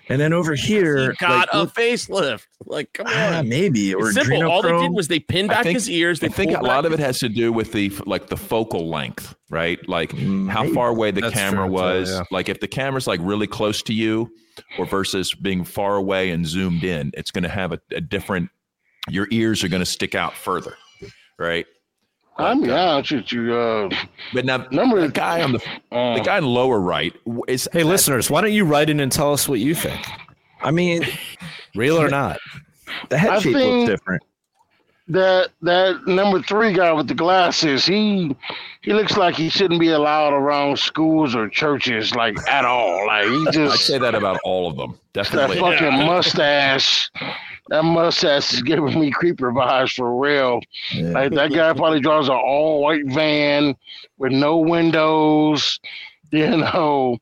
Speaker 4: And then over here,
Speaker 3: he got
Speaker 4: like,
Speaker 3: a
Speaker 4: look-
Speaker 3: facelift. Like, come
Speaker 4: ah,
Speaker 3: on.
Speaker 4: maybe or
Speaker 3: It's simple. All they did was they pinned back
Speaker 5: think-
Speaker 3: his ears. They
Speaker 5: I think a lot of it has to do with the like the focal length, right? Like how
Speaker 4: Maybe.
Speaker 5: far away the
Speaker 1: That's
Speaker 5: camera
Speaker 1: true, too,
Speaker 5: was.
Speaker 1: yeah.
Speaker 5: Like if the camera's like really close to you, or versus being far away and zoomed in, it's going to have a, a different. Your ears are going to stick out further, right?
Speaker 6: I'm yeah, shoot you. Uh,
Speaker 5: But now
Speaker 6: Number-
Speaker 5: the guy on the the
Speaker 6: uh,
Speaker 5: guy in the lower right is
Speaker 1: Hey, listeners, why don't you write in and tell us what you think,
Speaker 4: I mean,
Speaker 1: real or not?
Speaker 4: the head
Speaker 6: I
Speaker 4: shape looks different.
Speaker 6: that that number three guy with the glasses, he he looks like he shouldn't be allowed around schools or churches like at all. Like he
Speaker 5: I'd say that about all of them.
Speaker 6: Definitely, that
Speaker 5: Definitely.
Speaker 6: fucking mustache. That mustache is giving me creeper vibes for real.
Speaker 4: Yeah.
Speaker 6: Like that guy probably drives an all white van with no windows. You know.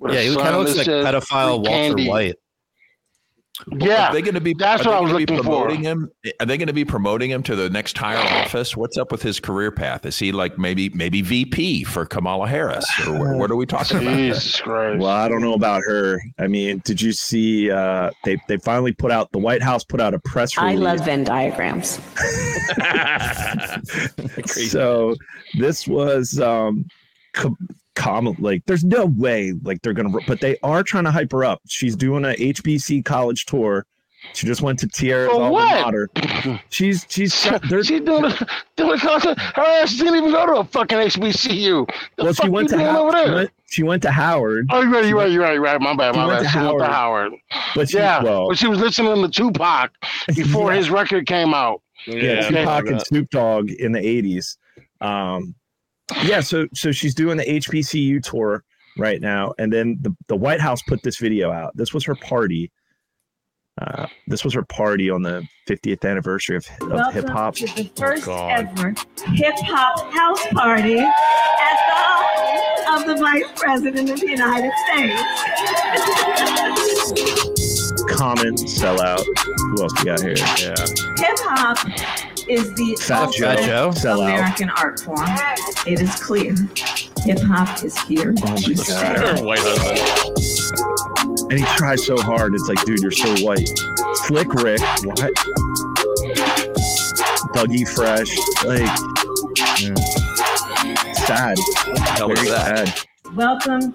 Speaker 1: Yeah, he
Speaker 6: sign
Speaker 1: kind of looks like pedophile Walter
Speaker 6: candy.
Speaker 1: White.
Speaker 6: Yeah,
Speaker 5: Are they going to be?
Speaker 6: that's what I was
Speaker 5: gonna be
Speaker 6: looking for.
Speaker 5: promoting him? Are they going to be promoting him to the next higher office? What's up with his career path? Is he like maybe maybe VP for Kamala Harris, or what, what are we talking about?
Speaker 6: Jesus Christ.
Speaker 4: Well, I don't know about her. I mean, did you see? Uh, they they finally put out the White House put out a press
Speaker 9: I love Venn diagrams.
Speaker 4: So this was um com- com- like there's no way like they're gonna but they are trying to hype her up she's doing a hbc college tour she just went to Tierra's
Speaker 6: For
Speaker 4: alma mater she's she's they're,
Speaker 6: She doing the, doing the concert. Her ass didn't even go to a fucking HBCU. The
Speaker 4: well she went to
Speaker 6: doing
Speaker 4: How-
Speaker 6: over
Speaker 4: she went, she went to howard
Speaker 6: Oh, you're right, you're right, you're right, right. My bad,
Speaker 4: She
Speaker 6: my
Speaker 4: went
Speaker 6: bad.
Speaker 4: to
Speaker 6: She went to
Speaker 4: Howard.
Speaker 6: Howard.
Speaker 4: but she
Speaker 6: Yeah,
Speaker 4: well
Speaker 6: but she was listening to Tupac before
Speaker 4: Yeah.
Speaker 6: his record came out.
Speaker 4: yeah,
Speaker 6: okay.
Speaker 4: Tupac and Snoop Dogg in the 80s. Um, yeah, so so she's doing the HBCU tour right now, and then the, the White House put this video out. This was her party. Uh, this was her party on the 50th anniversary of, of hip hop.
Speaker 10: to the first
Speaker 3: God.
Speaker 10: ever hip hop house party at the home of the Vice President of the United States.
Speaker 4: Comment, sellout. Who else we got here?
Speaker 3: yeah.
Speaker 10: Hip hop is the
Speaker 4: Fat
Speaker 10: ultimate
Speaker 1: Joe.
Speaker 10: American art form. It is clear. Hip hop is here
Speaker 4: Oh my God.
Speaker 3: white husband.
Speaker 4: And he tries so hard. It's like, dude, you're so white. Slick Rick. What? Dougie Fresh. Like, sad.
Speaker 5: hell is
Speaker 4: Very
Speaker 5: that?
Speaker 4: sad.
Speaker 10: Welcome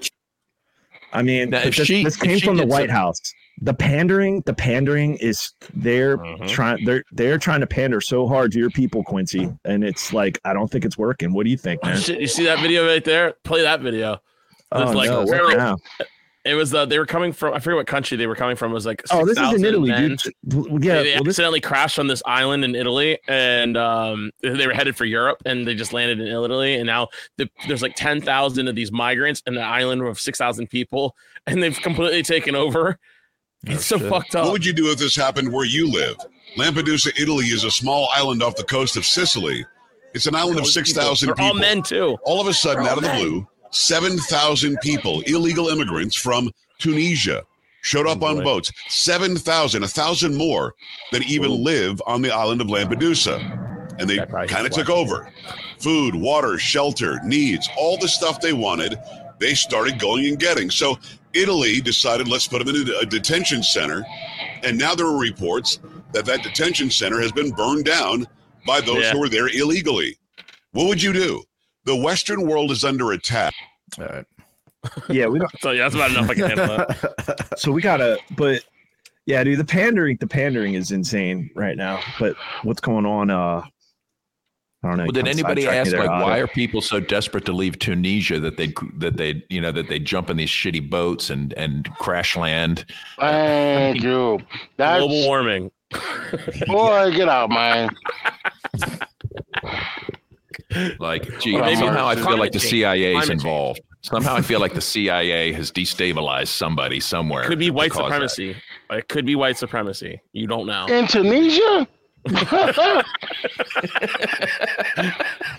Speaker 4: I mean,
Speaker 5: Now,
Speaker 4: this,
Speaker 5: she-
Speaker 4: this
Speaker 5: if
Speaker 4: came
Speaker 5: she
Speaker 4: from the White
Speaker 5: some-
Speaker 4: House. The pandering, the pandering is they're
Speaker 3: Mhm.
Speaker 4: trying they're they're trying to pander so hard to your people, Quincy, and it's like I don't think it's working. What do you think, man?
Speaker 3: Shit, you see that video right there? Play that video.
Speaker 4: Oh
Speaker 3: like-
Speaker 4: no,
Speaker 3: apparently-
Speaker 4: now?
Speaker 3: It was uh, they were coming from I forget what country they were coming from. It was like
Speaker 4: Oh, this is in
Speaker 3: 6,000
Speaker 4: Italy, dude. Yeah,
Speaker 3: they
Speaker 4: well, this,
Speaker 3: accidentally crashed on this island in Italy, and um, they were headed for Europe, and they just landed in Italy. And now the, there's like ten thousand of these migrants, in the island of six thousand people, and they've completely taken over. It's so
Speaker 1: shit.
Speaker 3: fucked
Speaker 11: What would you do if this happened where you live? Lampedusa, Italy is a small island off the coast of Sicily. It's an island of 6,000
Speaker 3: They're
Speaker 11: people.
Speaker 3: all men too.
Speaker 11: All of a sudden, out of the blue, 7,000 people, illegal immigrants from Tunisia, showed up
Speaker 3: Oh,
Speaker 11: on boats. 7,000, a thousand more than even live on the island of Lampedusa. And they kind of took over. Food, water, shelter, needs, all the stuff they wanted, they started going and getting. So Italy decided, let's put them in a, a detention center. And now there are reports that that detention center has been burned down by those
Speaker 3: Yeah.
Speaker 11: who were there illegally. What would you do? The Western world is under attack.
Speaker 1: All right.
Speaker 4: yeah, we don't.
Speaker 3: So yeah, that's about enough I can handle that.
Speaker 4: So we gotta, but yeah, dude, the pandering, the pandering is insane right now. But what's going on? Uh, I don't know.
Speaker 5: Well, did anybody ask like
Speaker 4: Otto.
Speaker 5: why are people so desperate to leave Tunisia that they that they you know that they jump in these shitty boats and and crash land?
Speaker 6: Thank you. That's
Speaker 3: Global warming.
Speaker 6: boy, get out, man.
Speaker 5: Like, gee,
Speaker 6: Well, maybe
Speaker 5: somehow I feel
Speaker 3: climate
Speaker 5: like the. CIA is involved. Somehow I feel like the CIA has destabilized somebody somewhere.
Speaker 3: It Could be white
Speaker 5: cause that.
Speaker 3: supremacy. It could be white supremacy. You don't know.
Speaker 6: In Tunisia?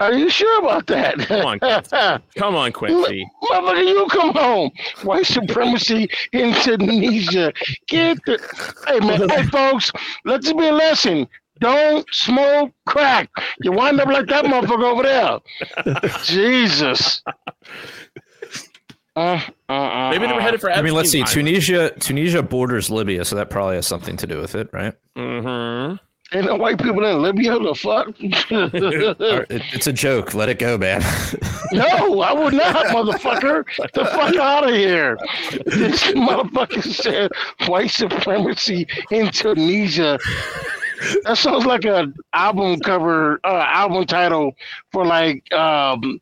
Speaker 6: Are you sure about that?
Speaker 3: Come on, Quincy. Come on, Quincy.
Speaker 6: Motherfucker, you come home. White supremacy in Tunisia. Get the hey man, hey folks, let this be a lesson. Don't smoke crack. You wind up like that motherfucker over there. Jesus. Uh, uh, uh,
Speaker 3: Maybe they were
Speaker 6: uh.
Speaker 3: headed for.
Speaker 1: I mean, let's see.
Speaker 3: Epstein
Speaker 1: Tunisia, Tunisia borders Libya, so that probably has something to do with it, right?
Speaker 3: Island.
Speaker 6: Ain't no white people in Libya. The fuck?
Speaker 1: It- it's a joke. Let it go, man.
Speaker 6: no, I would not, motherfucker. The fuck out of here. This motherfucker said white supremacy in Tunisia. That sounds like an album cover, uh, album title for like um,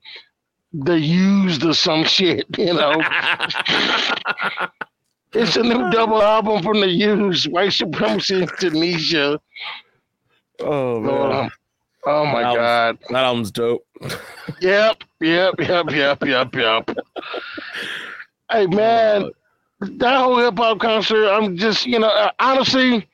Speaker 6: the used or some shit. You know, it's a new double album from the used. White supremacy in Tunisia.
Speaker 3: Oh
Speaker 6: Oh, oh my
Speaker 3: Wow.
Speaker 6: god.
Speaker 3: that album's dope.
Speaker 6: Yep, yep, yep, yep, yep, yep. Hey man, oh, that whole hip hop concert, I'm just, you know, honestly,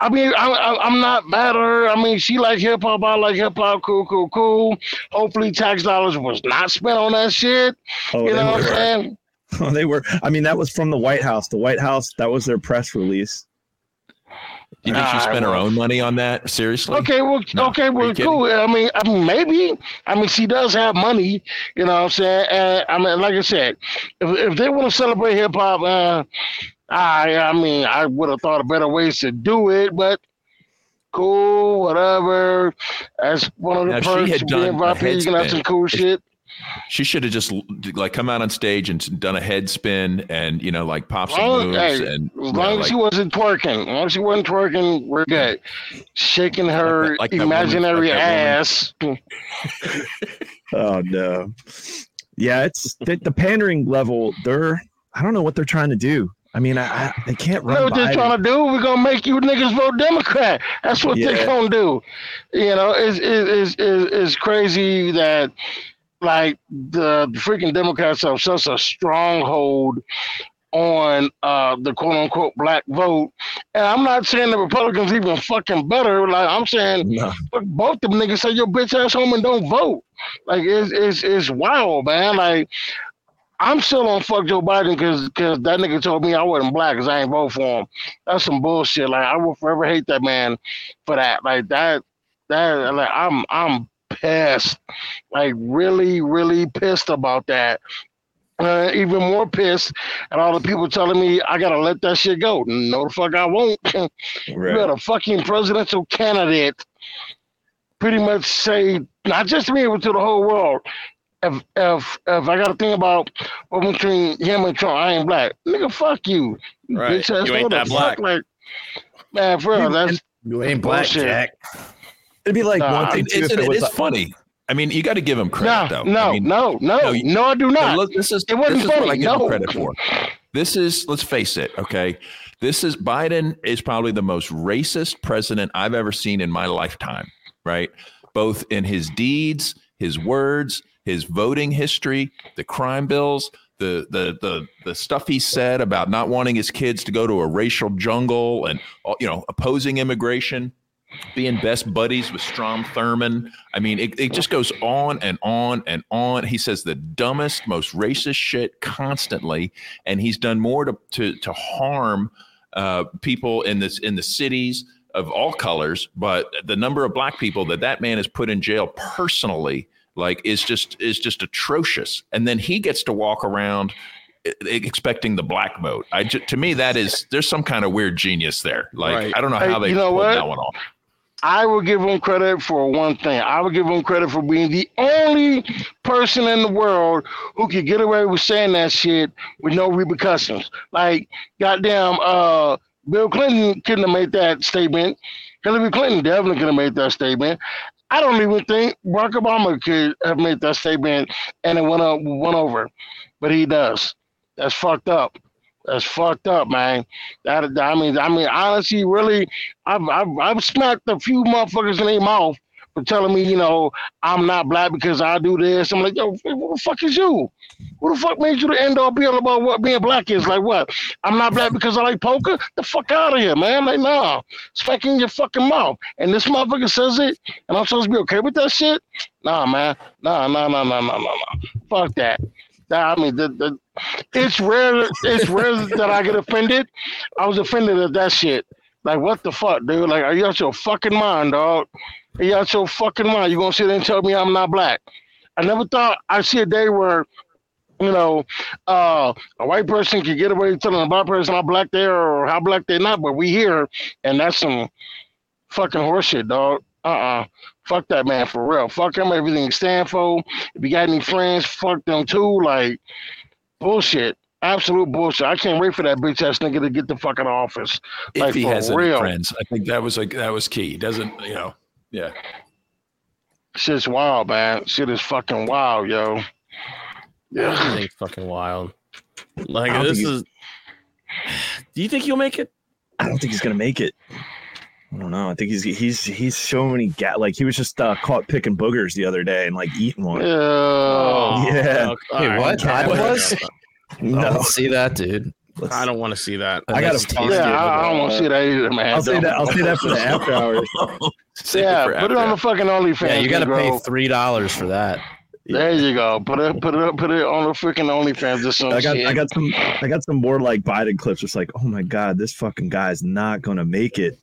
Speaker 6: I mean, I, I, I'm not mad at her. I mean, she like hip hop, I like hip hop, cool, cool, cool. Hopefully, tax dollars was not spent on that shit.
Speaker 4: Oh,
Speaker 6: you
Speaker 4: they
Speaker 6: know what I'm
Speaker 4: were.
Speaker 6: saying?
Speaker 4: they were. I mean, that was from the White House. The White House. That was their press release.
Speaker 5: You think she
Speaker 6: Nah,
Speaker 5: spent her own money on that? Seriously?
Speaker 6: Okay, well,
Speaker 5: No.
Speaker 6: okay,
Speaker 5: Are
Speaker 6: well, cool. I mean, I mean, maybe. I mean, she does have money. You know what I'm saying? And I mean, like I said, if if they want to celebrate hip hop, uh, I I mean, I would have thought of better ways to do it, but. Cool, whatever. That's one of the
Speaker 5: Now, she
Speaker 6: perks
Speaker 5: had done a
Speaker 6: VIP. You can have some cool shit.
Speaker 5: She should have just like come out on stage and done a head spin and you know like pop some
Speaker 6: Long-
Speaker 5: moves
Speaker 6: hey,
Speaker 5: and you
Speaker 6: As
Speaker 5: know,
Speaker 6: long as
Speaker 5: like-
Speaker 6: she wasn't twerking, as long as she wasn't twerking, we're good. Shaking her
Speaker 5: like that woman-
Speaker 6: imaginary
Speaker 5: like woman.
Speaker 6: ass.
Speaker 4: Oh no. Yeah, it's the, the pandering level. They're. I don't know what they're trying to do. I mean, I, I they can't
Speaker 6: You know
Speaker 4: run.
Speaker 6: what they're trying to do? We're gonna make you niggas vote Democrat. That's what
Speaker 4: Yeah.
Speaker 6: they're gonna do. You know, it's it's, it's, it's crazy that like the freaking Democrats have such a stronghold on uh the quote unquote black vote. And I'm not saying the Republicans even fucking better. Like I'm saying
Speaker 4: No.
Speaker 6: both of them niggas say your bitch ass home and don't vote. Like it's it's it's wild, man. Like I'm still on fuck Joe Biden because because that nigga told me I wasn't black because I ain't vote for him. That's some bullshit. Like I will forever hate that man for that. Like that that like I'm I'm pissed. Like really really pissed about that. Uh, even more pissed at all the people telling me I gotta let that shit go. No, the fuck I won't. You got a fucking presidential candidate pretty much say, not just to me, but to the whole world. If if if I got to think about what between him and Trump, I ain't black. Nigga, fuck you. You
Speaker 3: Right.
Speaker 6: bitch ass
Speaker 3: You ain't that black.
Speaker 6: fuck? Like, man, for real, that's
Speaker 1: You ain't black,
Speaker 6: Bullshit.
Speaker 1: Jack.
Speaker 4: It'd be like
Speaker 6: Nah,
Speaker 4: one thing
Speaker 5: It- it's,
Speaker 4: it
Speaker 5: it
Speaker 4: was
Speaker 5: funny. I mean, you got to give him
Speaker 6: no,
Speaker 5: credit though.
Speaker 6: no,
Speaker 5: I mean,
Speaker 6: no, no,
Speaker 5: no,
Speaker 6: no, I do not.
Speaker 5: look, this is
Speaker 6: It wasn't
Speaker 5: this is what
Speaker 6: funny,
Speaker 5: I give him
Speaker 6: no.
Speaker 5: credit for. This is let's face it, okay. This is Biden is probably the most racist president I've ever seen in my lifetime, right? Both in his deeds, his words, his voting history, the crime bills, the the the the stuff he said about not wanting his kids to go to a racial jungle and you know opposing immigration being best buddies with Strom Thurmond. I mean, it, it just goes on and on and on. He says the dumbest, most racist shit constantly, and he's done more to to, to harm uh, people in this in the cities of all colors. But the number of black people that that man has put in jail personally, like, is just is just atrocious. And then he gets to walk around expecting the black vote. I to me that is there's some kind of weird genius there. Like
Speaker 3: Right.
Speaker 5: I don't know how they
Speaker 6: you know
Speaker 5: pulled
Speaker 6: what?
Speaker 5: that one off.
Speaker 6: I will give him credit for one thing. I will give him credit for being the only person in the world who could get away with saying that shit with no repercussions. Like, goddamn, uh, Bill Clinton couldn't have made that statement. Hillary Clinton definitely could have made that statement. I don't even think Barack Obama could have made that statement and it went up, went over, but he does. That's fucked up. That's fucked up, man. That I mean, I mean, honestly, really, I've I've, I've smacked a few motherfuckers in their mouth telling me, you know, I'm not black because I do this. I'm like, yo, what the fuck is you? What the fuck made you to end all be all about what being black is? Like what? I'm not black because I like poker? The fuck out of here, man. Like, nah. Smack in your fucking mouth. And this motherfucker says it, and I'm supposed to be okay with that shit? Nah, man. Nah, nah, nah, nah, nah, nah, nah. Fuck that. Nah, I mean, the, the, it's rare. It's rare that I get offended. I was offended at that shit. Like, what the fuck, dude? Like, are you out your fucking mind, dog? You out your fucking mind? You gonna sit there and tell me I'm not black? I never thought I'd see a day where, you know, uh, a white person could get away with telling a black person how black they are or how black they're not, but we here, and that's some fucking horseshit, dog. Uh-uh. Fuck that man for real. Fuck him, everything he stand for. If you got any friends, fuck them too. Like, bullshit. Absolute bullshit. I can't wait for that bitch ass nigga to get the fucking office.
Speaker 5: if
Speaker 6: Like,
Speaker 5: he
Speaker 6: for
Speaker 5: has any
Speaker 6: real.
Speaker 5: friends. I think that was like that was key. Doesn't, you know, yeah.
Speaker 6: Shit's wild, man. Shit is fucking wild, yo. Yeah.
Speaker 3: Everything's fucking wild. Like this is. Do you think he'll make it?
Speaker 4: I don't think he's gonna make it. I don't know. I think he's he's he's so many ga- like he was just uh, caught picking boogers the other day and like eating one.
Speaker 6: Yeah.
Speaker 4: Yeah.
Speaker 3: Oh, all
Speaker 1: Hey, what? I was?
Speaker 4: No,
Speaker 1: I don't see that, dude.
Speaker 3: I don't want to see that.
Speaker 4: I gotta
Speaker 1: That's
Speaker 4: find
Speaker 6: Yeah,
Speaker 4: it.
Speaker 6: I, I don't want to see that either, man.
Speaker 4: I'll say
Speaker 6: Don't.
Speaker 4: that. I'll say that for the after hours.
Speaker 5: Save
Speaker 6: Yeah,
Speaker 5: for
Speaker 6: put it on the fucking OnlyFans.
Speaker 1: Yeah, you got to pay
Speaker 6: Negro.
Speaker 1: three dollars for that.
Speaker 6: There you go. Put it, put it up, put it on the freaking OnlyFans or some
Speaker 4: I got
Speaker 6: shit.
Speaker 4: I got some I got some more like Biden clips. It's like, oh my god, this fucking guy's not gonna make it,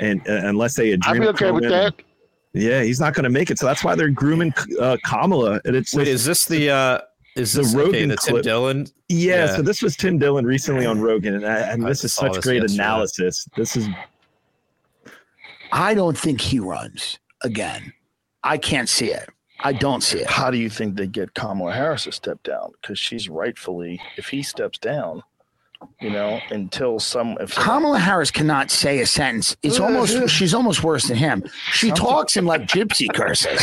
Speaker 4: and uh, unless they
Speaker 6: I'd
Speaker 4: agree
Speaker 6: be okay with that.
Speaker 4: Yeah, he's not gonna make it. So that's why they're grooming uh, Kamala, and it's
Speaker 1: Wait,
Speaker 4: just-
Speaker 1: is this the uh is
Speaker 4: The
Speaker 1: this okay,
Speaker 4: Rogan
Speaker 1: the Tim
Speaker 4: clip.
Speaker 1: Dillon?
Speaker 4: yeah,
Speaker 1: yeah.
Speaker 4: So this was Tim Dillon recently on Rogan, and, I, and
Speaker 1: I
Speaker 4: this is such
Speaker 1: this
Speaker 4: great
Speaker 1: yesterday.
Speaker 4: analysis. This is
Speaker 9: I don't think he runs again. I can't see it. I don't see it.
Speaker 12: How do you think they get Kamala Harris to step down? Because she's rightfully, if he steps down, you know, until some if
Speaker 9: Kamala Harris cannot say a sentence. It's almost she's almost worse than him. She talks in like gypsy curses.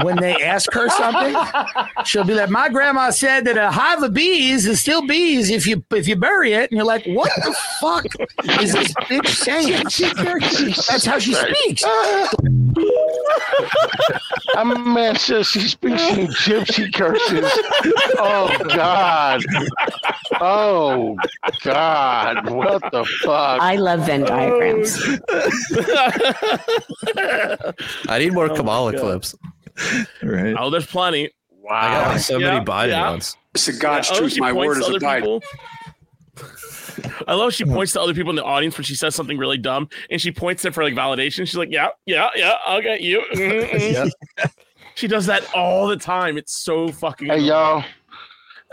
Speaker 9: when they ask her something, she'll be like, "My grandma said that a hive of bees is still bees if you if you bury it." And you're like, "What the fuck is this bitch saying?" That's how she speaks.
Speaker 6: I'm a man says she speaks in gypsy curses. Oh God. Oh God. What the fuck?
Speaker 13: I love Venn oh, diagrams.
Speaker 1: I need more
Speaker 3: Oh
Speaker 1: Kamala clips.
Speaker 4: right.
Speaker 3: Oh, there's plenty. Wow.
Speaker 1: I got like so
Speaker 3: Yeah,
Speaker 1: many Biden
Speaker 3: yeah.
Speaker 1: ones.
Speaker 14: It's the God's
Speaker 3: Yeah, oh,
Speaker 14: truth.
Speaker 3: she
Speaker 14: My word is a
Speaker 3: other
Speaker 14: Biden.
Speaker 3: People. I love she points to other people in the audience when she says something really dumb, and she points it for like validation. She's like, "Yeah, yeah, yeah, I'll get you." Mhm, mhm. She does that all the time. It's so fucking.
Speaker 6: Hey y'all.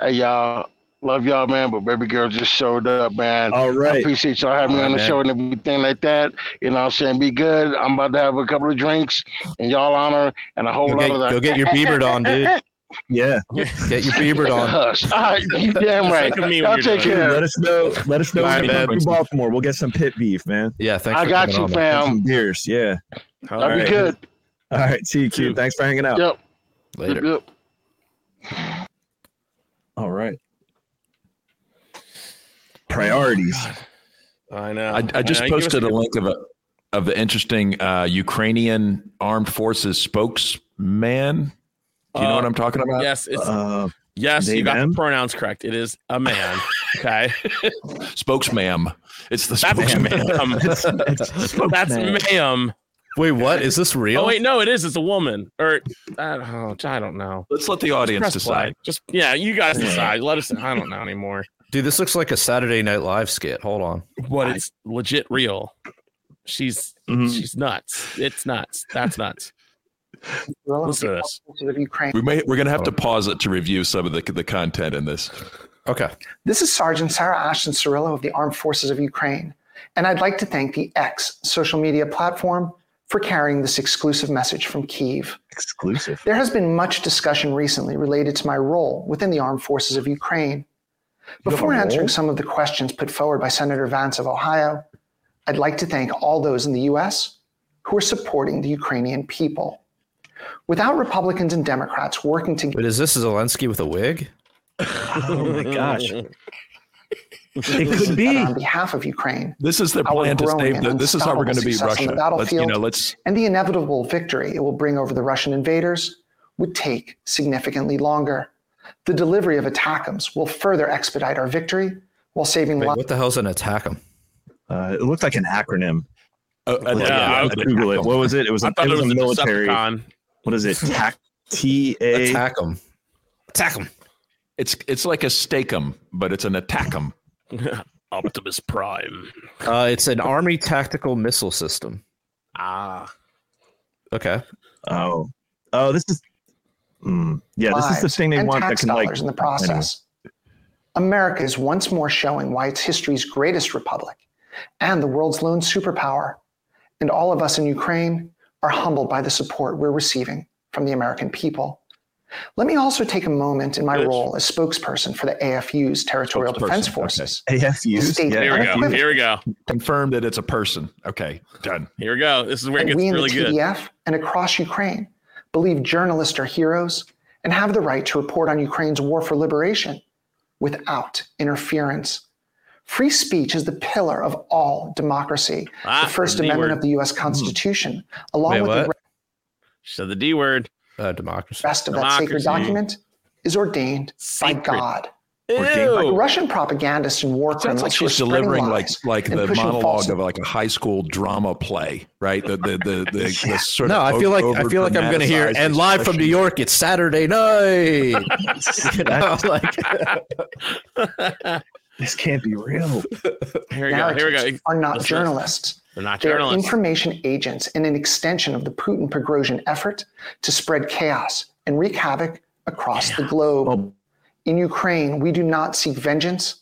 Speaker 6: Hey y'all. Love y'all, man. But baby girl just showed up, man.
Speaker 4: All right, I
Speaker 6: appreciate y'all having me
Speaker 1: All
Speaker 6: on the
Speaker 1: right,
Speaker 6: show and everything like that. You know what I'm saying? Be good. I'm about to have a couple of drinks in y'all honor and a whole
Speaker 1: Go
Speaker 6: lot
Speaker 1: get,
Speaker 6: of that.
Speaker 1: go get your Bieber on, dude.
Speaker 4: Yeah.
Speaker 1: Get your Bieber on.
Speaker 6: Hush. All right, you damn right.
Speaker 3: Think of me when
Speaker 6: Y'all
Speaker 3: you're
Speaker 6: take
Speaker 3: done.
Speaker 6: care.
Speaker 4: Let us know. Let us know
Speaker 1: All
Speaker 4: when you come
Speaker 1: man.
Speaker 4: to Baltimore. We'll get some pit beef, man.
Speaker 1: Yeah, thanks.
Speaker 6: I
Speaker 1: for
Speaker 6: got you,
Speaker 1: on,
Speaker 6: fam.
Speaker 4: some beers. Yeah.
Speaker 3: All
Speaker 6: Y'all be good.
Speaker 4: All right. See you, Q. Thanks for hanging out.
Speaker 6: Yep.
Speaker 1: Later.
Speaker 6: Good.
Speaker 4: All right. Priorities.
Speaker 3: I know.
Speaker 5: I, I just
Speaker 3: know.
Speaker 5: Posted a link of a of the interesting uh, Ukrainian armed forces spokesman. Do you know
Speaker 3: Uh,
Speaker 5: what I'm talking about?
Speaker 3: Yes, it's
Speaker 4: Uh,
Speaker 3: yes.
Speaker 4: they
Speaker 3: You got
Speaker 4: them?
Speaker 3: the pronouns correct. It is a man. Okay,
Speaker 5: Spokesman. It's the
Speaker 3: that's
Speaker 5: spokesman.
Speaker 3: ma'am.
Speaker 4: it's, it's
Speaker 3: That's ma'am.
Speaker 1: Wait, what? Is this real?
Speaker 3: Oh wait, no, it is. It's a woman. Or I don't know. I don't know.
Speaker 5: Let's let the audience
Speaker 3: Press play.
Speaker 5: decide.
Speaker 3: Just yeah, you guys decide. Let us. I don't know anymore.
Speaker 1: Dude, this looks like a Saturday Night Live skit. Hold on.
Speaker 3: But it's legit real. She's
Speaker 4: Mhm.
Speaker 3: she's nuts. It's nuts. That's nuts. Listen to this.
Speaker 5: We may we're gonna have to pause it to review some of the the content in this.
Speaker 1: Okay.
Speaker 15: This is Sergeant Sarah Ashton Cirillo of the Armed Forces of Ukraine, and I'd like to thank the X social media platform for carrying this exclusive message from Kiev.
Speaker 4: Exclusive.
Speaker 15: There has been much discussion recently related to my role within the Armed Forces of Ukraine. Before answering some of the questions put forward by Senator Vance of Ohio, I'd like to thank all those in the US who are supporting the Ukrainian people. Without Republicans and Democrats working together,
Speaker 1: But is this Zelensky with a wig?
Speaker 4: Oh my gosh. It could be.
Speaker 15: on behalf of Ukraine,
Speaker 5: This is their plan to
Speaker 15: growing
Speaker 5: save. The, this is how we're going to beat
Speaker 15: unstoppable success on
Speaker 5: Russia.
Speaker 15: the
Speaker 5: Let's you
Speaker 15: battlefield
Speaker 5: know. Let's
Speaker 15: and the inevitable victory it will bring over the Russian invaders would take significantly longer. The delivery of ATACMS will further expedite our victory while saving
Speaker 1: Wait,
Speaker 15: lives.
Speaker 1: what the hell's an attack him?
Speaker 4: Uh, it looked like an acronym.
Speaker 5: uh, uh,
Speaker 3: Yeah,
Speaker 5: yeah,
Speaker 3: I-
Speaker 4: Let's Google it. What was it? It was,
Speaker 3: I
Speaker 4: a,
Speaker 3: thought
Speaker 4: it
Speaker 3: it
Speaker 4: was
Speaker 3: was
Speaker 4: a
Speaker 3: a
Speaker 4: military.
Speaker 3: Decepticon.
Speaker 4: What is it? TAC, T A.
Speaker 1: Attack them. Attack them.
Speaker 5: It's it's like a stake'em, but it's an attack'em.
Speaker 3: Optimus Prime.
Speaker 1: Uh, it's an Army tactical missile system.
Speaker 3: Ah.
Speaker 1: Okay.
Speaker 4: Oh, oh, this is. Mm, yeah, this is the thing they
Speaker 15: and
Speaker 4: want that
Speaker 15: tax
Speaker 4: can like.
Speaker 15: dollars in the process. America is once more showing why it's history's greatest republic and the world's lone superpower. And all of us in Ukraine are humbled by the support we're receiving from the American people. Let me also take a moment in my
Speaker 3: Good.
Speaker 15: role as spokesperson for the AFU's Territorial
Speaker 5: Spokesperson,
Speaker 15: Defense
Speaker 5: okay.
Speaker 15: Forces.
Speaker 4: AFUs.
Speaker 15: State
Speaker 4: Yeah,
Speaker 3: Here we go. Here we go.
Speaker 5: Confirm that it's a person. Okay, done.
Speaker 3: Here we go. This is where it gets
Speaker 15: we in
Speaker 3: really
Speaker 15: the
Speaker 3: good.
Speaker 15: TDF and across Ukraine believe journalists are heroes and have the right to report on Ukraine's war for liberation without interference. Free speech is the pillar of all democracy.
Speaker 3: Ah,
Speaker 15: the First
Speaker 3: the
Speaker 15: Amendment
Speaker 3: word.
Speaker 15: of the US Constitution, along
Speaker 1: Wait,
Speaker 15: with
Speaker 1: what?
Speaker 15: the
Speaker 3: She said the D word.
Speaker 1: Uh, democracy.
Speaker 15: rest of that sacred document, is ordained by
Speaker 3: Sacred.
Speaker 15: God. Like Russian propagandists and war
Speaker 5: Sounds
Speaker 15: criminals
Speaker 5: like she's delivering like like the monologue
Speaker 15: false-
Speaker 5: of like a high school drama play, right? The the the, the, the sort
Speaker 1: No,
Speaker 5: of
Speaker 1: I feel like I feel like I'm gonna hear
Speaker 5: over-dramatized
Speaker 1: and live from New. York. It's Saturday night. you know, like
Speaker 4: this can't be real.
Speaker 3: Here we go. Here we go.
Speaker 15: are not
Speaker 3: Listen.
Speaker 15: journalists.
Speaker 3: They're not
Speaker 15: They are information agents and an extension of the Putin Prigozhin effort to spread chaos and wreak havoc across the globe. In Ukraine, we do not seek vengeance,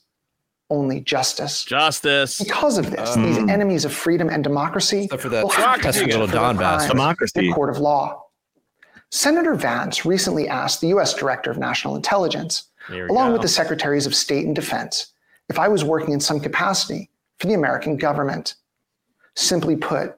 Speaker 15: only justice.
Speaker 3: Justice.
Speaker 15: Because of this, these
Speaker 3: Um,
Speaker 15: enemies of freedom and democracy
Speaker 1: for that
Speaker 15: will have to
Speaker 1: little
Speaker 15: for their
Speaker 1: Donbass.
Speaker 4: Democracy.
Speaker 15: in court of law. Senator Vance recently asked the U.S. Director of National Intelligence, along
Speaker 3: go.
Speaker 15: with the Secretaries of State and Defense, if I was working in some capacity for the American government. Simply put,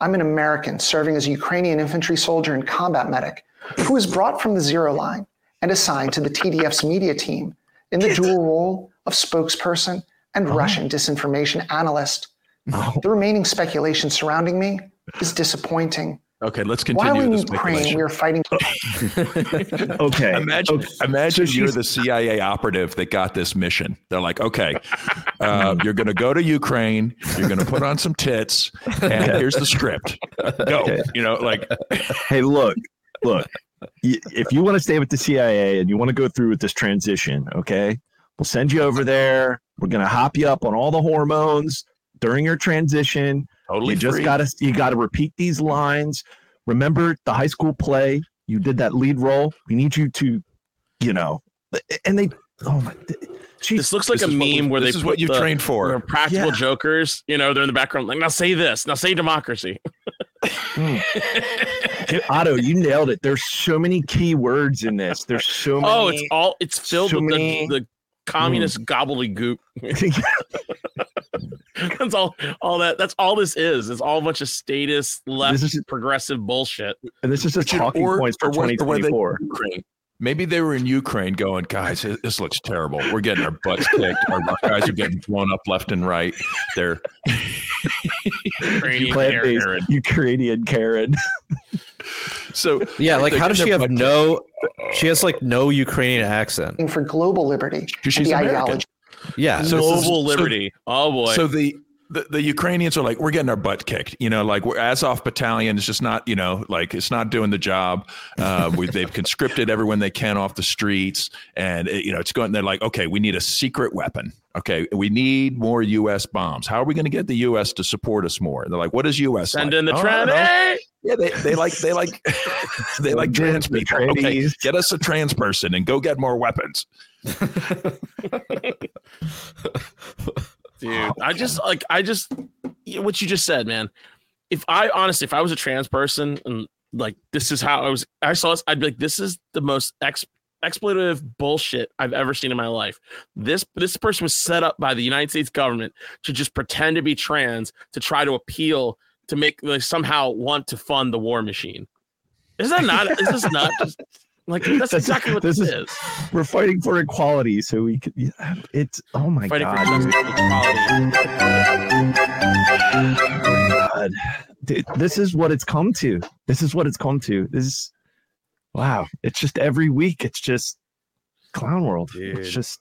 Speaker 15: I'm an American serving as a Ukrainian infantry soldier and combat medic who was brought from the zero line and assigned to the TDF's media team in the dual role of spokesperson and oh. Russian disinformation analyst. Oh. The remaining speculation surrounding me is disappointing.
Speaker 5: Okay, let's continue.
Speaker 15: While
Speaker 5: continue
Speaker 15: in
Speaker 5: this
Speaker 15: Ukraine,
Speaker 5: speculation.
Speaker 15: we are fighting.
Speaker 4: Okay.
Speaker 5: Imagine,
Speaker 4: okay.
Speaker 5: imagine
Speaker 4: So
Speaker 5: you're the CIA operative that got this mission. They're like, okay, uh, you're going to go to Ukraine. You're going to put on some tits, and here's the script. Go. You know, like
Speaker 4: hey, look, look. If you want to stay with the CIA and you want to go through with this transition, okay, we'll send you over there. We're gonna hop you up on all the hormones during your transition.
Speaker 5: Totally
Speaker 4: You just gotta you gotta repeat these lines. Remember the high school play? You did that lead role. We need you to, you know, and they. Oh my.
Speaker 3: This looks like
Speaker 5: This
Speaker 3: a
Speaker 5: is what we-
Speaker 3: meme where
Speaker 5: this
Speaker 3: they
Speaker 5: is
Speaker 3: put
Speaker 5: what you
Speaker 3: the,
Speaker 5: trained for.
Speaker 3: the practical
Speaker 4: Yeah.
Speaker 3: jokers. You know, they're in the background like, now say this, now say democracy. Hmm.
Speaker 4: Dude, Otto, you nailed it. There's so many key words in this. There's so oh, many.
Speaker 3: Oh, it's all it's filled
Speaker 4: so
Speaker 3: with
Speaker 4: many-
Speaker 3: the, the communist hmm. gobbledygook. that's all. All that. That's all this is. It's all a bunch of status left
Speaker 4: This is-
Speaker 3: progressive bullshit.
Speaker 4: and this is just talking
Speaker 5: or-
Speaker 4: points for
Speaker 5: or when- or when they-
Speaker 4: 2024.
Speaker 5: Maybe they were in Ukraine going, guys, this this looks terrible. We're getting our butts kicked. Our guys are getting blown up left and right. They're
Speaker 3: Ukrainian Karen.
Speaker 4: Ukrainian Karen.
Speaker 5: so
Speaker 1: yeah, like how does she have no? She has like no Ukrainian accent.
Speaker 15: for global liberty and
Speaker 5: she's
Speaker 15: the
Speaker 5: American.
Speaker 15: ideology.
Speaker 1: Yeah,
Speaker 5: So-
Speaker 3: Global
Speaker 5: so-
Speaker 3: liberty. oh boy.
Speaker 5: So the, the the Ukrainians are like, we're getting our butt kicked. You know, like we're Azov battalion is just not, you know, like it's not doing the job. Uh, we, they've conscripted everyone they can off the streets, and it, you know, it's going. They're like, okay, we need a secret weapon. Okay, we need more U.S. bombs. How are we going to get the U.S. to support us more? And they're like, what is U.S.
Speaker 3: Send
Speaker 5: like?
Speaker 3: in the
Speaker 5: "Oh, I don't
Speaker 3: trend.
Speaker 5: know."
Speaker 3: Hey!
Speaker 5: Yeah, they, they like they like they like trans people. Okay, get us a trans person and go get more weapons.
Speaker 3: dude i just like i just yeah, what you just said man if i honestly if i was a trans person and like this is how i was i saw this i'd be like this is the most ex- exploitative bullshit i've ever seen in my life this this person was set up by the united states government to just pretend to be trans to try to appeal to make like somehow want to fund the war machine is that not is this not just like that's exactly what this, is,
Speaker 4: We're fighting for equality, so we could. yeah, It's oh my
Speaker 3: fighting
Speaker 4: God. Dude, this is what it's come to. This is what it's come to. This is wow. It's just every week. It's just clown world.
Speaker 1: Dude.
Speaker 4: It's just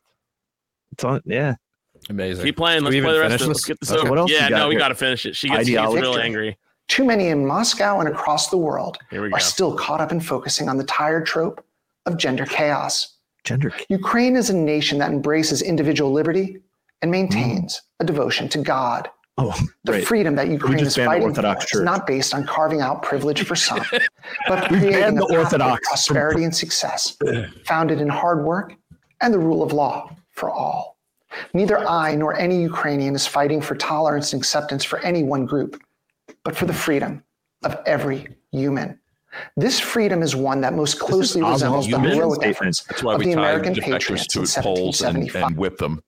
Speaker 4: it's on. Yeah.
Speaker 1: Amazing.
Speaker 3: Keep playing. Let's
Speaker 1: we
Speaker 3: play the rest of it.
Speaker 1: this?
Speaker 3: Let's get this
Speaker 4: Okay,
Speaker 3: over.
Speaker 4: what else
Speaker 3: yeah,
Speaker 4: got
Speaker 3: no, we got to finish it. She gets, she gets
Speaker 4: Ideology.
Speaker 3: real angry.
Speaker 15: Too many in Moscow and across the world are
Speaker 3: go.
Speaker 15: still caught up in focusing on the tired trope of gender chaos.
Speaker 4: Gender.
Speaker 15: Ukraine is a nation that embraces individual liberty and maintains a devotion to God.
Speaker 4: Oh,
Speaker 15: The
Speaker 4: right.
Speaker 15: freedom that Ukraine is fighting
Speaker 4: Orthodox
Speaker 15: for is not based on carving out privilege for some, but creating
Speaker 4: banned
Speaker 15: a
Speaker 4: the
Speaker 15: pathway to
Speaker 4: Orthodox from-
Speaker 15: prosperity and success, founded in hard work and the rule of law for all. Neither I nor any Ukrainian is fighting for tolerance and acceptance for any one group, but for the freedom of every human. This freedom is one that most closely resembles the
Speaker 4: mission
Speaker 15: heroic
Speaker 4: statement.
Speaker 15: efforts
Speaker 5: That's why
Speaker 15: of
Speaker 5: we
Speaker 15: the American
Speaker 5: defectors
Speaker 15: patriots in
Speaker 5: to poles and,
Speaker 15: 1775.
Speaker 5: and whip them.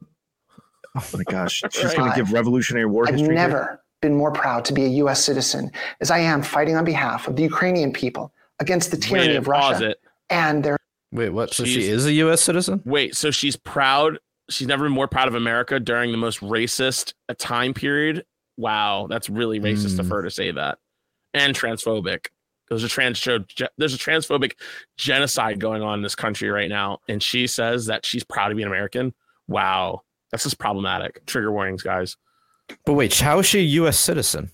Speaker 4: Oh my gosh. She's
Speaker 15: Right.
Speaker 4: gonna give Revolutionary War
Speaker 15: I've
Speaker 4: history. here?
Speaker 15: never been more proud to be a U.S. citizen as I am fighting on behalf of the Ukrainian people against the tyranny
Speaker 3: Wait,
Speaker 15: of
Speaker 3: pause
Speaker 15: Russia
Speaker 3: it.
Speaker 15: and their
Speaker 1: Wait, what? So
Speaker 3: She's-
Speaker 1: she is a U.S. citizen?
Speaker 3: Wait, so she's proud. She's never been more proud of America during the most racist uh, time period. Wow, that's really racist of
Speaker 1: Hmm.
Speaker 3: her to say that, and transphobic. There's a trans there's a transphobic genocide going on in this country right now, and she says that she's proud to be an American. Wow, that's just problematic. Trigger warnings, guys.
Speaker 1: But wait, how is she a U.S. citizen?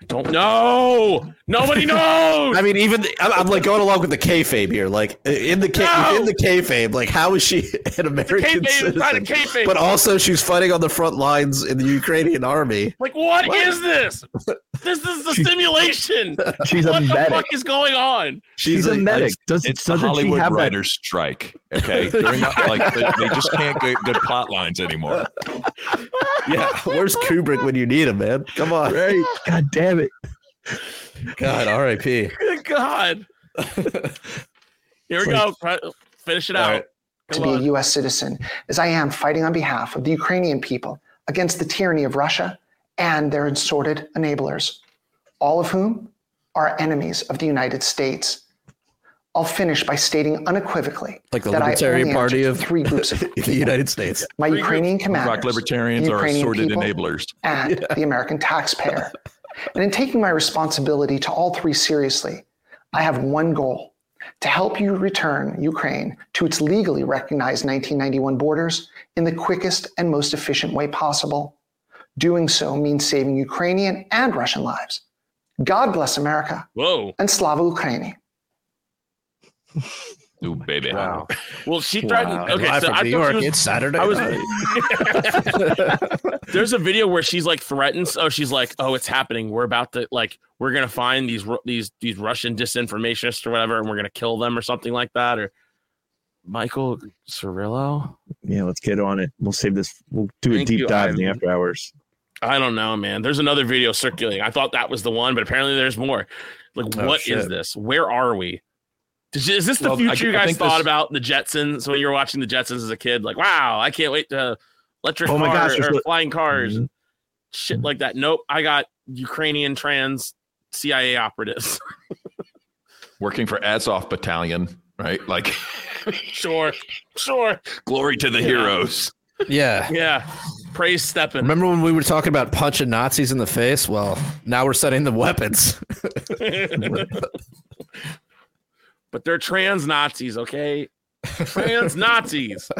Speaker 3: I don't know. Nobody knows.
Speaker 1: I mean, even I'm, I'm like going along with the kayfabe here. Like in the K,
Speaker 3: No!
Speaker 1: in the kayfabe, like how is she an American
Speaker 3: kayfabe, it's not a
Speaker 1: citizen?
Speaker 3: kayfabe.
Speaker 1: But also, she's fighting on the front lines in the Ukrainian army.
Speaker 3: Like, what is this? This is a simulation.
Speaker 4: She's a medic.
Speaker 3: what the fuck is going on?
Speaker 4: She's, a, medic. Does,
Speaker 5: It's the
Speaker 4: doesn't she
Speaker 5: Hollywood
Speaker 4: have that?
Speaker 5: writers' strike. Okay, During the- like they, they just can't get good plot lines anymore.
Speaker 1: Yeah, where's Kubrick when you need him, man? Come on.
Speaker 4: Right. God damn it.
Speaker 1: God, R.I.P.
Speaker 3: Good God. Here we go. Finish it
Speaker 1: All
Speaker 3: out.
Speaker 1: right.
Speaker 15: to
Speaker 3: Come
Speaker 15: be a. U.S. citizen as I am fighting on behalf of the Ukrainian people against the tyranny of Russia and their assorted enablers, all of whom are enemies of the United States. I'll finish by stating unequivocally
Speaker 1: Like the
Speaker 15: that I
Speaker 1: Libertarian
Speaker 15: only
Speaker 1: Party of
Speaker 15: three groups of
Speaker 1: the. United States.
Speaker 15: my Ukrainian
Speaker 5: Rock
Speaker 15: commanders,
Speaker 5: libertarians
Speaker 15: the
Speaker 5: are assorted enablers.
Speaker 15: and the American taxpayer. And in taking my responsibility to all three seriously, I have one goal to help you return Ukraine to its legally recognized 1991 borders in the quickest and most efficient way possible. Doing so means saving Ukrainian and Russian lives. God bless America
Speaker 3: Whoa.
Speaker 15: and Slava Ukraini.
Speaker 5: Ooh, baby.
Speaker 3: Wow. Well, she threatened.
Speaker 1: And
Speaker 3: Okay,
Speaker 1: live
Speaker 3: so
Speaker 1: from
Speaker 3: I
Speaker 1: New
Speaker 3: thought
Speaker 1: York,
Speaker 3: she was,
Speaker 1: it's Saturday
Speaker 3: I was- There's a video where she's like threatens. Oh, she's like, oh, it's happening. We're about to like, we're gonna find these these these Russian disinformationists or whatever, and we're gonna kill them or something like that. Or Michael Cirillo.
Speaker 4: Yeah, let's get on it. We'll save this. We'll do a deep
Speaker 3: you,
Speaker 4: dive in the after hours.
Speaker 3: I don't know, man. There's another video circulating. I thought that was the one, but apparently there's more. Like,
Speaker 1: Oh,
Speaker 3: what is
Speaker 1: shit.
Speaker 3: this? Where are we? Did you- is this the
Speaker 5: Well, I-
Speaker 3: future you guys thought
Speaker 5: this-
Speaker 3: about the Jetsons when you were watching the Jetsons as a kid? Like, wow, I can't wait to electric
Speaker 4: Oh my
Speaker 3: car
Speaker 4: gosh,
Speaker 3: or
Speaker 4: li-
Speaker 3: flying cars and mm-hmm. shit like that. Nope, I got Ukrainian trans CIA operatives.
Speaker 5: Working for Azov Battalion, right? Like,
Speaker 3: sure, sure,
Speaker 5: glory to the
Speaker 3: Yeah.
Speaker 5: heroes.
Speaker 1: Yeah.
Speaker 3: yeah. Praise Stepan.
Speaker 1: Remember when we were talking about punching Nazis in the face? Well, now we're setting the weapons.
Speaker 3: but they're trans Nazis, okay? Trans Nazis.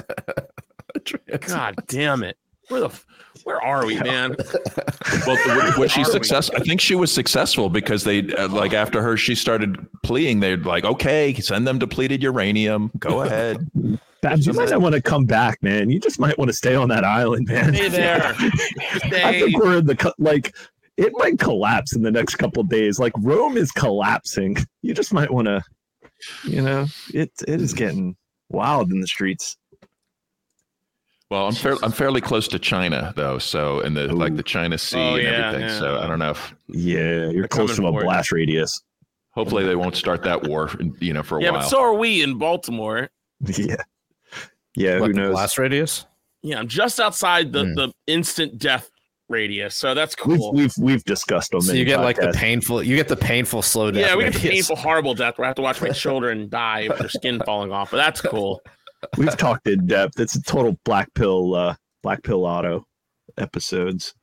Speaker 3: God damn it. Where the f- where are we, man?
Speaker 5: Well, what- was she
Speaker 3: Are we?
Speaker 5: success? I think she was successful because they uh, like after her, she started pleading. They're like, okay, send them depleted uranium. Go ahead.
Speaker 4: Babs, you might not want to come back, man. You just might want to stay on that island, man.
Speaker 3: Stay there.
Speaker 4: I think we're in the co- like it might collapse in the next couple of days. Like Rome is collapsing. You just might want to, you know, it it is getting wild in the streets.
Speaker 5: Well, I'm fair, I'm fairly close to China though, so in the like the China Sea
Speaker 3: Oh,
Speaker 5: and
Speaker 3: yeah,
Speaker 5: everything.
Speaker 3: yeah.
Speaker 5: So I don't know if
Speaker 4: Yeah, you're close to a
Speaker 3: for you.
Speaker 4: blast radius.
Speaker 5: hopefully they won't start that war, you know, for a
Speaker 3: Yeah,
Speaker 5: while.
Speaker 3: but so are we in Baltimore.
Speaker 4: Yeah, yeah.
Speaker 1: What,
Speaker 4: who knows?
Speaker 1: Blast radius?
Speaker 3: Yeah, I'm just outside the,
Speaker 1: Hmm.
Speaker 3: the instant death radius, so that's
Speaker 4: We've
Speaker 3: cool.
Speaker 4: we've we've discussed them.
Speaker 1: So you get like the painful. You get the painful slow death.
Speaker 3: yeah, we get the painful, horrible death where I have to watch my children die with their skin falling off, but that's cool.
Speaker 4: We've talked in depth. It's a total black pill, uh, black pill auto episodes.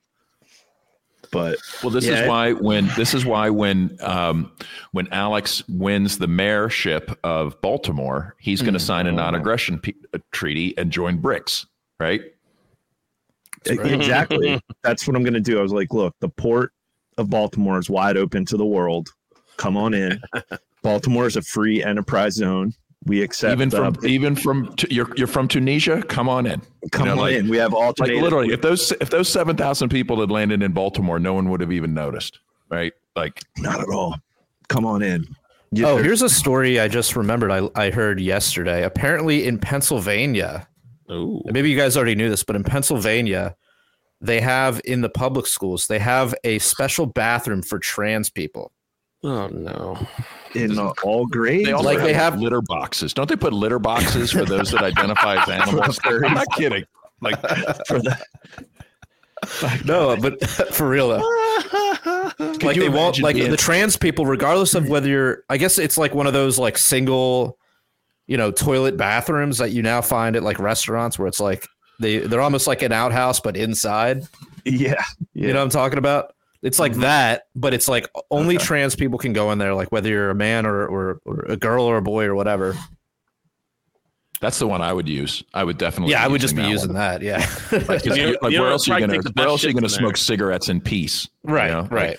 Speaker 4: But
Speaker 5: Well, this
Speaker 4: Yeah.
Speaker 5: is why when this is why when um, when Alex wins the mayorship of Baltimore, he's going to sign a non-aggression pe- uh, treaty and join BRICS, right?
Speaker 4: E- exactly, that's what I'm going to do. I was like, look, the port of Baltimore is wide open to the world. Come on in. Baltimore is a free enterprise zone. We accept
Speaker 5: even from
Speaker 4: uh,
Speaker 5: even from t- you're you're from Tunisia. Come on in.
Speaker 4: come
Speaker 5: know,
Speaker 4: on
Speaker 5: like-
Speaker 4: in. We have
Speaker 5: Like literally, if those if those seven thousand people had landed in Baltimore, no one would have even noticed, right? Like
Speaker 4: not at all. Come on in. You-
Speaker 1: Oh,
Speaker 4: there-
Speaker 1: here's a story I just remembered. I, I heard yesterday. Apparently, in Pennsylvania,
Speaker 3: Ooh.
Speaker 1: maybe you guys already knew this, but in Pennsylvania, they have in the public schools they have a special bathroom for trans people.
Speaker 3: Oh no.
Speaker 4: in uh, all grades.
Speaker 5: they
Speaker 1: Like they have-
Speaker 5: litter boxes. Don't they put litter boxes for those that identify as animals? I'm not kidding. Like
Speaker 4: for the
Speaker 1: No, but for real though, like they won't like
Speaker 5: being-
Speaker 1: the trans people, regardless of whether you're. I guess it's like one of those like single, you know, toilet bathrooms that you now find at like restaurants where it's like they they're almost like an outhouse but inside.
Speaker 4: yeah, yeah.
Speaker 1: You know what I'm talking about? It's like
Speaker 5: Mhm.
Speaker 1: that, but it's like only
Speaker 5: Okay.
Speaker 1: trans people can go in there, like whether you're a man or, or, or a girl or a boy or whatever.
Speaker 5: That's the one I would use. I would definitely.
Speaker 1: Yeah, I would just be
Speaker 5: that
Speaker 1: using
Speaker 5: one.
Speaker 1: that. Yeah.
Speaker 5: Like, 'cause
Speaker 3: You know-
Speaker 5: you- like
Speaker 3: you
Speaker 5: where else are you
Speaker 3: Probably
Speaker 5: gonna where else are you
Speaker 3: shit's
Speaker 5: gonna smoke
Speaker 3: there.
Speaker 5: cigarettes in peace? you
Speaker 1: right.
Speaker 5: know?
Speaker 1: Right.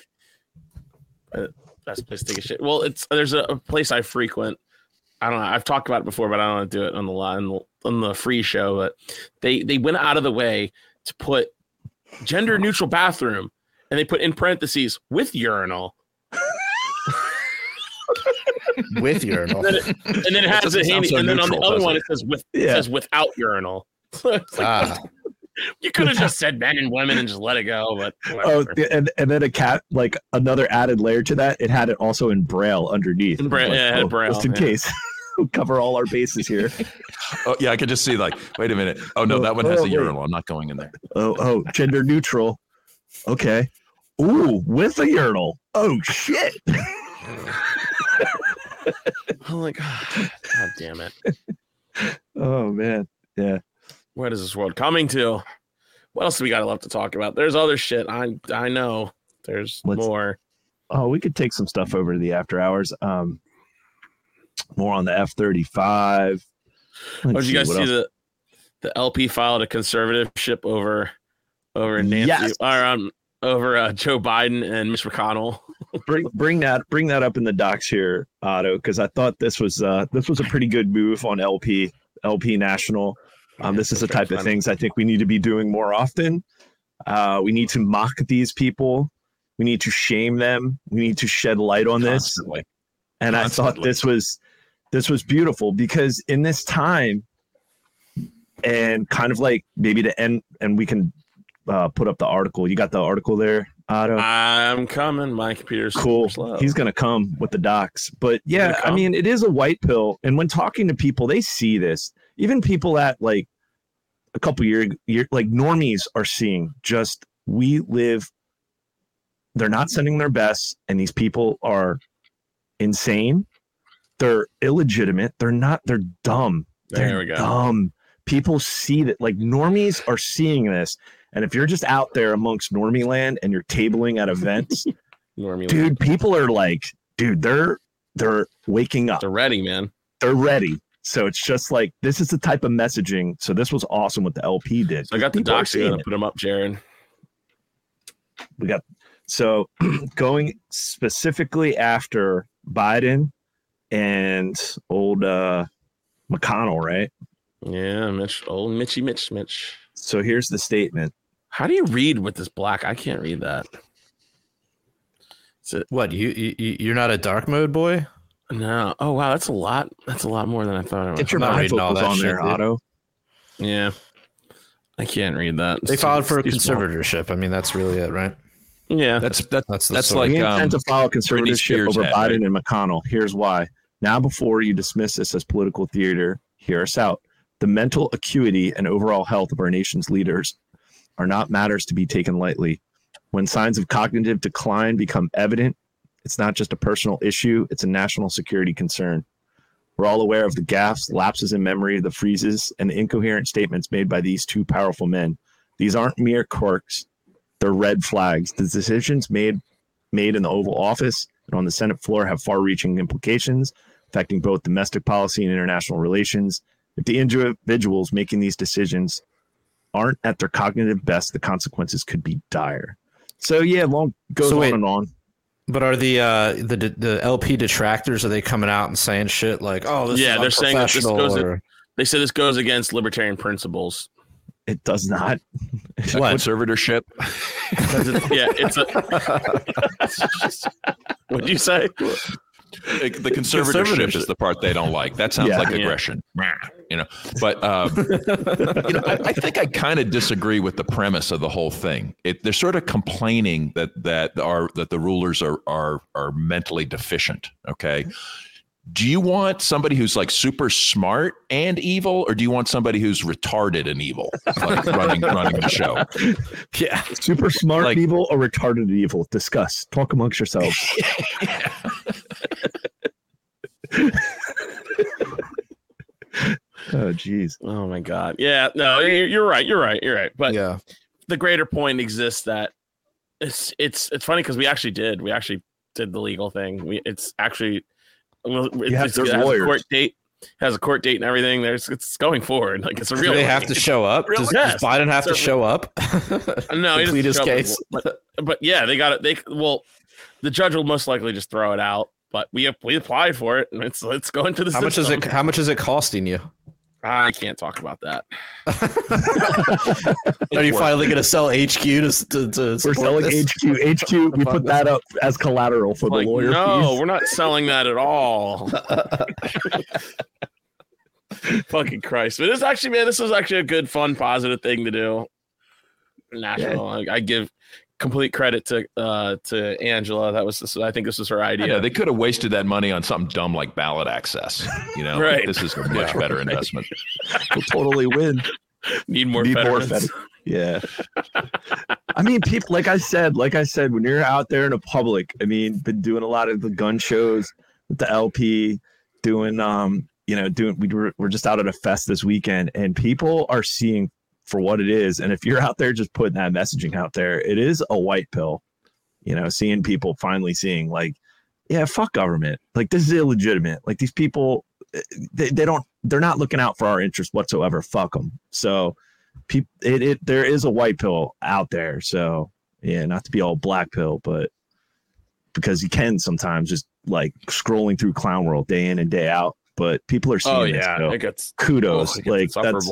Speaker 3: Best place to take a shit. Well, it's there's a, a place I frequent. I don't know. I've talked about it before, but I don't want to do it on the line on the free show. But they they went out of the way to put gender neutral bathroom, and they put in parentheses with urinal.
Speaker 1: With urinal.
Speaker 3: And then it, and then it has
Speaker 5: doesn't
Speaker 3: it
Speaker 5: sound
Speaker 3: handy,
Speaker 5: so
Speaker 3: and then on the other one
Speaker 5: it?
Speaker 3: it says with it says without urinal. It's like,
Speaker 1: Ah.
Speaker 3: You could have just said men and women and just let it go, but
Speaker 4: Oh, and and then a cat like another added layer to that. It had it also in braille underneath.
Speaker 3: In Braille,
Speaker 4: Like,
Speaker 3: yeah,
Speaker 4: oh,
Speaker 3: Braille,
Speaker 4: just in
Speaker 3: yeah.
Speaker 4: case. We'll cover all our bases here.
Speaker 5: Oh yeah, I could just see like, wait a minute. Oh no,
Speaker 4: Oh,
Speaker 5: that one has
Speaker 4: oh,
Speaker 5: a
Speaker 4: wait.
Speaker 5: urinal. I'm not going in there.
Speaker 4: Oh, oh, gender neutral. Okay. Ooh, with a urinal. Oh shit.
Speaker 3: I'm like, God damn it.
Speaker 4: Oh man. Yeah.
Speaker 3: What is this world coming to? What else do we got left to talk about? There's other shit. I I know. There's
Speaker 4: Let's-
Speaker 3: more.
Speaker 4: Oh, we could take some stuff over to the after hours. Um, more on the F thirty five.
Speaker 3: Oh, did you guys see the the LP filed a conservative-ship over over Nancy
Speaker 4: Yes.
Speaker 3: or um over uh, Joe Biden and Mitch McConnell?
Speaker 4: bring bring that bring that up in the docs here, Otto, because I thought this was uh this was a pretty good move on LP LP National. Um, this is the type of things I think we need to be doing more often. Uh, we need to mock these people. We need to shame them. We need to shed light on this.
Speaker 5: Constantly.
Speaker 4: And I thought this was this was beautiful because in this time, and kind of like maybe to end, and we can uh, put up the article. You got the article there, Otto.
Speaker 3: I'm coming. My computer's
Speaker 4: cool.
Speaker 3: slow.
Speaker 4: He's gonna come with the docs. But yeah, I mean, it is a white pill. And when talking to people, they see this. Even people that like a couple year, year like normies are seeing just we live. They're not sending their best, and these people are insane. They're illegitimate. They're not. They're dumb.
Speaker 3: There
Speaker 4: They're
Speaker 3: we go.
Speaker 4: Dumb. People see that. Like normies are seeing this, and if you're just out there amongst normie land and you're tabling at events,
Speaker 3: Normally,
Speaker 4: dude people are like dude they're they're waking up
Speaker 3: they're ready, man.
Speaker 4: they're ready so it's just like this is the type of messaging so this was awesome what the lp did
Speaker 3: So I got the docs. I'm gonna put them up, Jared.
Speaker 4: we got so going specifically after biden and old uh mcconnell right
Speaker 3: Yeah, Mitch. Old Mitchy, Mitch, Mitch.
Speaker 4: so here's the statement
Speaker 3: How do you read with this black? I can't read that. it
Speaker 1: What you, you you're not a dark mode boy?
Speaker 3: No? Oh wow, that's a lot. That's a lot more than I thought. It was.
Speaker 4: get your
Speaker 1: I'm not reading all that
Speaker 4: on
Speaker 1: shit,
Speaker 4: there otto
Speaker 3: Yeah, I can't read that.
Speaker 1: They filed for
Speaker 3: it's too small.
Speaker 1: conservatorship. I mean, that's really it, right?
Speaker 3: Yeah,
Speaker 5: That's that's
Speaker 1: That's
Speaker 5: that's like
Speaker 4: we
Speaker 5: um,
Speaker 4: to file
Speaker 5: Britney
Speaker 4: conservatorship over
Speaker 5: had,
Speaker 4: Biden
Speaker 5: right?
Speaker 4: and McConnell. Here's why. Now, before you dismiss this as political theater, hear us out. The mental acuity and overall health of our nation's leaders are not matters to be taken lightly. When signs of cognitive decline become evident, it's not just a personal issue, it's a national security concern. We're all aware of the gaffes, lapses in memory, the freezes, and the incoherent statements made by these two powerful men. These aren't mere quirks, they're red flags. The decisions made made in the Oval Office and on the Senate floor have far-reaching implications affecting both domestic policy and international relations. If the individuals making these decisions aren't at their cognitive best, the consequences could be dire. So yeah, long goes
Speaker 1: So
Speaker 4: on
Speaker 1: wait.
Speaker 4: and on.
Speaker 1: But are the uh the the LP detractors are they coming out and saying shit like, "Oh, this
Speaker 3: yeah,
Speaker 1: is
Speaker 3: they're saying that this goes.
Speaker 1: or-
Speaker 3: They say this goes against libertarian principles.
Speaker 4: It does not.
Speaker 1: What?
Speaker 5: conservatorship.
Speaker 3: 'Cause it's- yeah, it's a. What'd you say?
Speaker 5: the the conservatorship is the part they don't like. That sounds
Speaker 4: Yeah.
Speaker 5: like
Speaker 3: Yeah.
Speaker 5: Aggression, you know. But um, you know, I, I think I kind of disagree with the premise of the whole thing. It, they're sort of complaining that that are that the rulers are are are mentally deficient. Okay. Do you want somebody who's like super smart and evil, or do you want somebody who's retarded and evil, like running running the show?
Speaker 1: Yeah.
Speaker 4: Super smart
Speaker 5: Like-
Speaker 4: evil or retarded evil? Discuss. Talk amongst yourselves. oh jeez.
Speaker 3: Oh my god. Yeah. No, you're, you're right. You're right. You're right. But
Speaker 1: Yeah.
Speaker 3: the greater point exists that It's it's it's funny because we actually did. We actually did the legal thing. We it's actually well, it,
Speaker 4: have-
Speaker 3: it's,
Speaker 4: there's
Speaker 3: it has a
Speaker 4: lawyers.
Speaker 3: court date. Has a court date and everything. There's it's going forward. Like it's a
Speaker 1: Do
Speaker 3: real.
Speaker 1: they have to show up? Does, does Biden have to show up?
Speaker 3: Uh, no, he
Speaker 1: Complete
Speaker 3: doesn't
Speaker 1: his case.
Speaker 3: But, but yeah, they got it. They well, the judge will most likely just throw it out. But we we applied for it, and it's it's going to the.
Speaker 1: How much is it? How much is it costing you?
Speaker 3: I can't talk about that.
Speaker 1: Are you finally going to sell HQ to to, to
Speaker 4: We're selling
Speaker 1: this?
Speaker 4: HQ. HQ. We put that up as collateral for the lawyer
Speaker 3: no,
Speaker 4: fees.
Speaker 3: we're not selling that at all. Fucking Christ! But this actually, man, this was actually a good, fun, positive thing to do. National. I, I give complete credit to uh to Angela. That was this, I think this was her idea.
Speaker 5: know they could have wasted that money on something dumb like ballot access. You know,
Speaker 3: Right.
Speaker 5: this is a much
Speaker 3: Yeah,
Speaker 5: better
Speaker 3: right.
Speaker 5: investment.
Speaker 4: We'll totally win.
Speaker 3: Need more
Speaker 4: Need more
Speaker 3: veterans.
Speaker 4: fed- Yeah. I mean, people, like I said, like I said, when you're out there in the public, I mean, been doing a lot of the gun shows with the LP, doing, um, you know, doing, we were, we're just out at a fest this weekend and people are seeing for what it is. And if you're out there just putting that messaging out there, it is a white pill, you know, seeing people finally seeing like, yeah, fuck government. Like this is illegitimate. Like these people, eh, they, they don't, they're not looking out for our interests whatsoever. Fuck them. So, people it, it there is a white pill out there so yeah not to be all black pill but because you can sometimes just like scrolling through clown world day in and day out but people are seeing
Speaker 3: Oh
Speaker 4: this,
Speaker 3: yeah,
Speaker 4: so
Speaker 3: it gets
Speaker 4: kudos
Speaker 3: oh, it gets
Speaker 4: like that's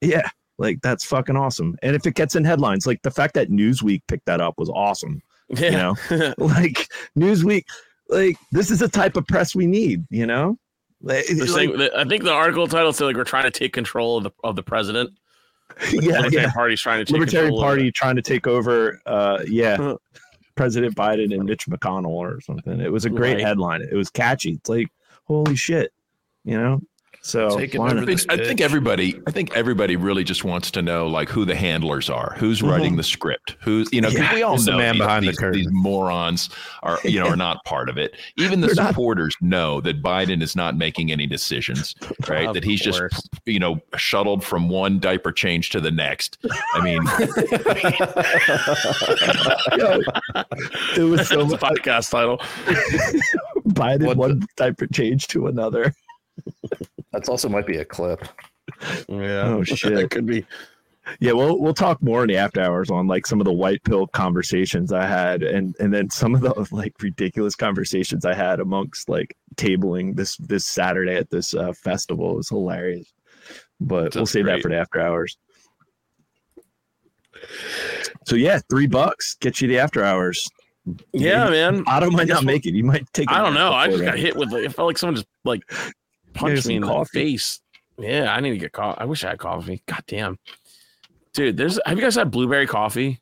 Speaker 4: yeah like that's fucking awesome and if it gets in headlines like the fact that newsweek picked that up was awesome
Speaker 3: Yeah.
Speaker 4: you know like newsweek like this is the type of press we need you know Like-
Speaker 3: saying, I think the article title said like we're trying to take control of the of the president. Like,
Speaker 4: Yeah,
Speaker 3: Libertarian
Speaker 4: yeah.
Speaker 3: Party's trying to take
Speaker 4: Libertarian Party trying to take over. Uh, yeah, President Biden and Mitch McConnell or something. It was a great
Speaker 3: Right.
Speaker 4: headline. It was catchy. It's like holy shit, you know. So
Speaker 5: I,
Speaker 4: why
Speaker 5: mean, I think everybody, I think everybody really just wants to know like who the handlers are, who's
Speaker 4: Mhm.
Speaker 5: writing the script, who's you know, 'cause
Speaker 1: Yeah,
Speaker 5: we all
Speaker 1: who's the
Speaker 5: know
Speaker 1: man
Speaker 5: these,
Speaker 1: behind the curtain.
Speaker 5: these morons are you know are not part of it. Even the
Speaker 4: They're not.
Speaker 5: supporters know that Biden is not making any decisions, right?
Speaker 3: Of
Speaker 5: that he's
Speaker 3: course.
Speaker 5: just you know shuttled from one diaper change to the next. I mean,
Speaker 4: Yo, it was so
Speaker 3: That's a podcast title.
Speaker 4: Biden
Speaker 1: What
Speaker 4: one type of change to another.
Speaker 1: That's also might be a clip.
Speaker 3: Yeah.
Speaker 4: Oh, shit.
Speaker 3: that could be.
Speaker 4: Yeah, we'll we'll talk more in the after hours on like some of the white pill conversations I had, and and then some of the like ridiculous conversations I had amongst like tabling this this Saturday at this uh, festival. It was hilarious, but we'll
Speaker 5: That's
Speaker 4: save that for the after hours. So yeah, three bucks get you the after hours.
Speaker 3: Yeah, man.
Speaker 4: Otto might not
Speaker 3: what?
Speaker 4: make it. You might take.
Speaker 3: I don't know. I just got hit with. Like, it felt like someone just like punched
Speaker 4: some
Speaker 3: me in the face. Yeah, I need to get coffee. I wish I had coffee. God damn, dude. There's. Have you guys had blueberry coffee?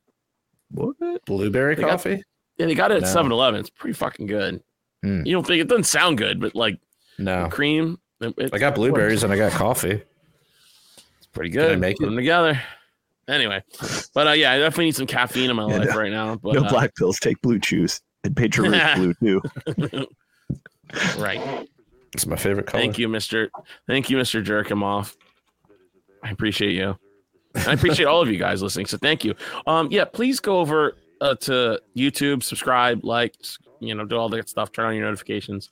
Speaker 4: What?
Speaker 1: Blueberry
Speaker 3: They got-
Speaker 1: coffee?
Speaker 3: Yeah, they got it at
Speaker 1: No.
Speaker 3: 7 Eleven. It's pretty fucking good.
Speaker 1: Hmm.
Speaker 3: You don't think it doesn't sound good, but like
Speaker 1: No.
Speaker 3: cream. it- it-
Speaker 1: I got blueberries and I got coffee.
Speaker 3: It's pretty
Speaker 1: Can I
Speaker 3: good.
Speaker 1: make
Speaker 3: Put
Speaker 1: it?
Speaker 3: them together. Anyway, but uh, yeah, I definitely need some caffeine in my
Speaker 4: Yeah,
Speaker 3: life
Speaker 4: no-
Speaker 3: right now. But
Speaker 4: no
Speaker 3: uh,
Speaker 4: black pills. Take blue chews and Patriot Rouge blue too.
Speaker 3: right.
Speaker 1: It's my favorite color.
Speaker 3: Thank you, Mister. Thank you, Mister Jerk him off. I appreciate you. I appreciate all of you guys listening. So thank you. Um, yeah, please go over uh, to YouTube, subscribe, like, you know, do all that stuff. Turn on your notifications.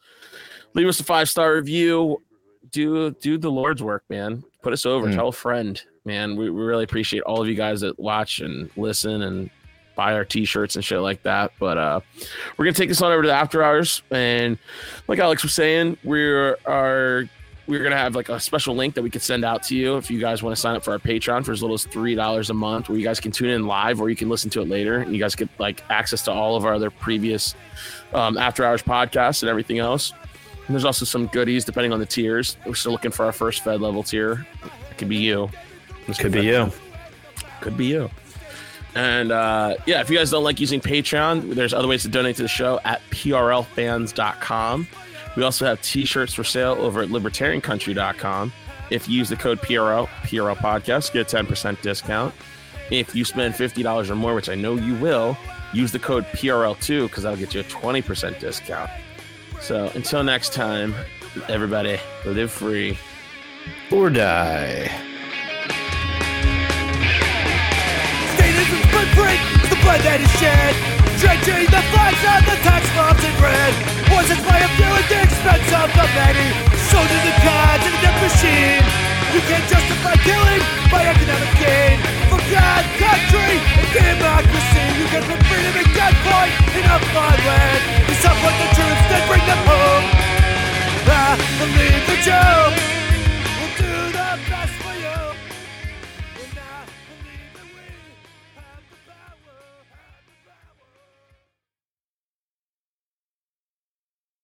Speaker 3: Leave us a five star review. Do do the Lord's work, man. Put us over.
Speaker 1: Mm.
Speaker 3: Tell a friend, man. We, we really appreciate all of you guys that watch and listen and buy our t-shirts and shit like that. But uh, we're gonna take this on over to the after hours, and like Alex was saying, we're are we're gonna have like a special link that we could send out to you if you guys want to sign up for our Patreon for as little as three dollars a month, where you guys can tune in live or you can listen to it later, and you guys get like access to all of our other previous um, after hours podcasts and everything else. And there's also some goodies depending on the tiers. We're still looking for our first Fed level tier. It could be you. This
Speaker 1: Could be you.
Speaker 3: Could be you. And uh, yeah, if you guys don't like using Patreon, there's other ways to donate to the show at prlfans.com. We also have t-shirts for sale over at libertariancountry.com. If you use the code PRL, PRL podcast, get a 10% discount. If you spend $50 or more, which I know you will, use the code PRL2 because that'll get you a 20% discount. So until next time, everybody live free.
Speaker 1: Or die.
Speaker 2: break the blood that is shed. Drenching the flags on the tax mobs in red. Was it by a few at the expense of the many? Soldiers and gods in the death machine. You can't justify killing by economic gain. For God, country, and democracy. You can put freedom and gunpoint in a fine land. You support the troops, then bring them home. I believe the joke.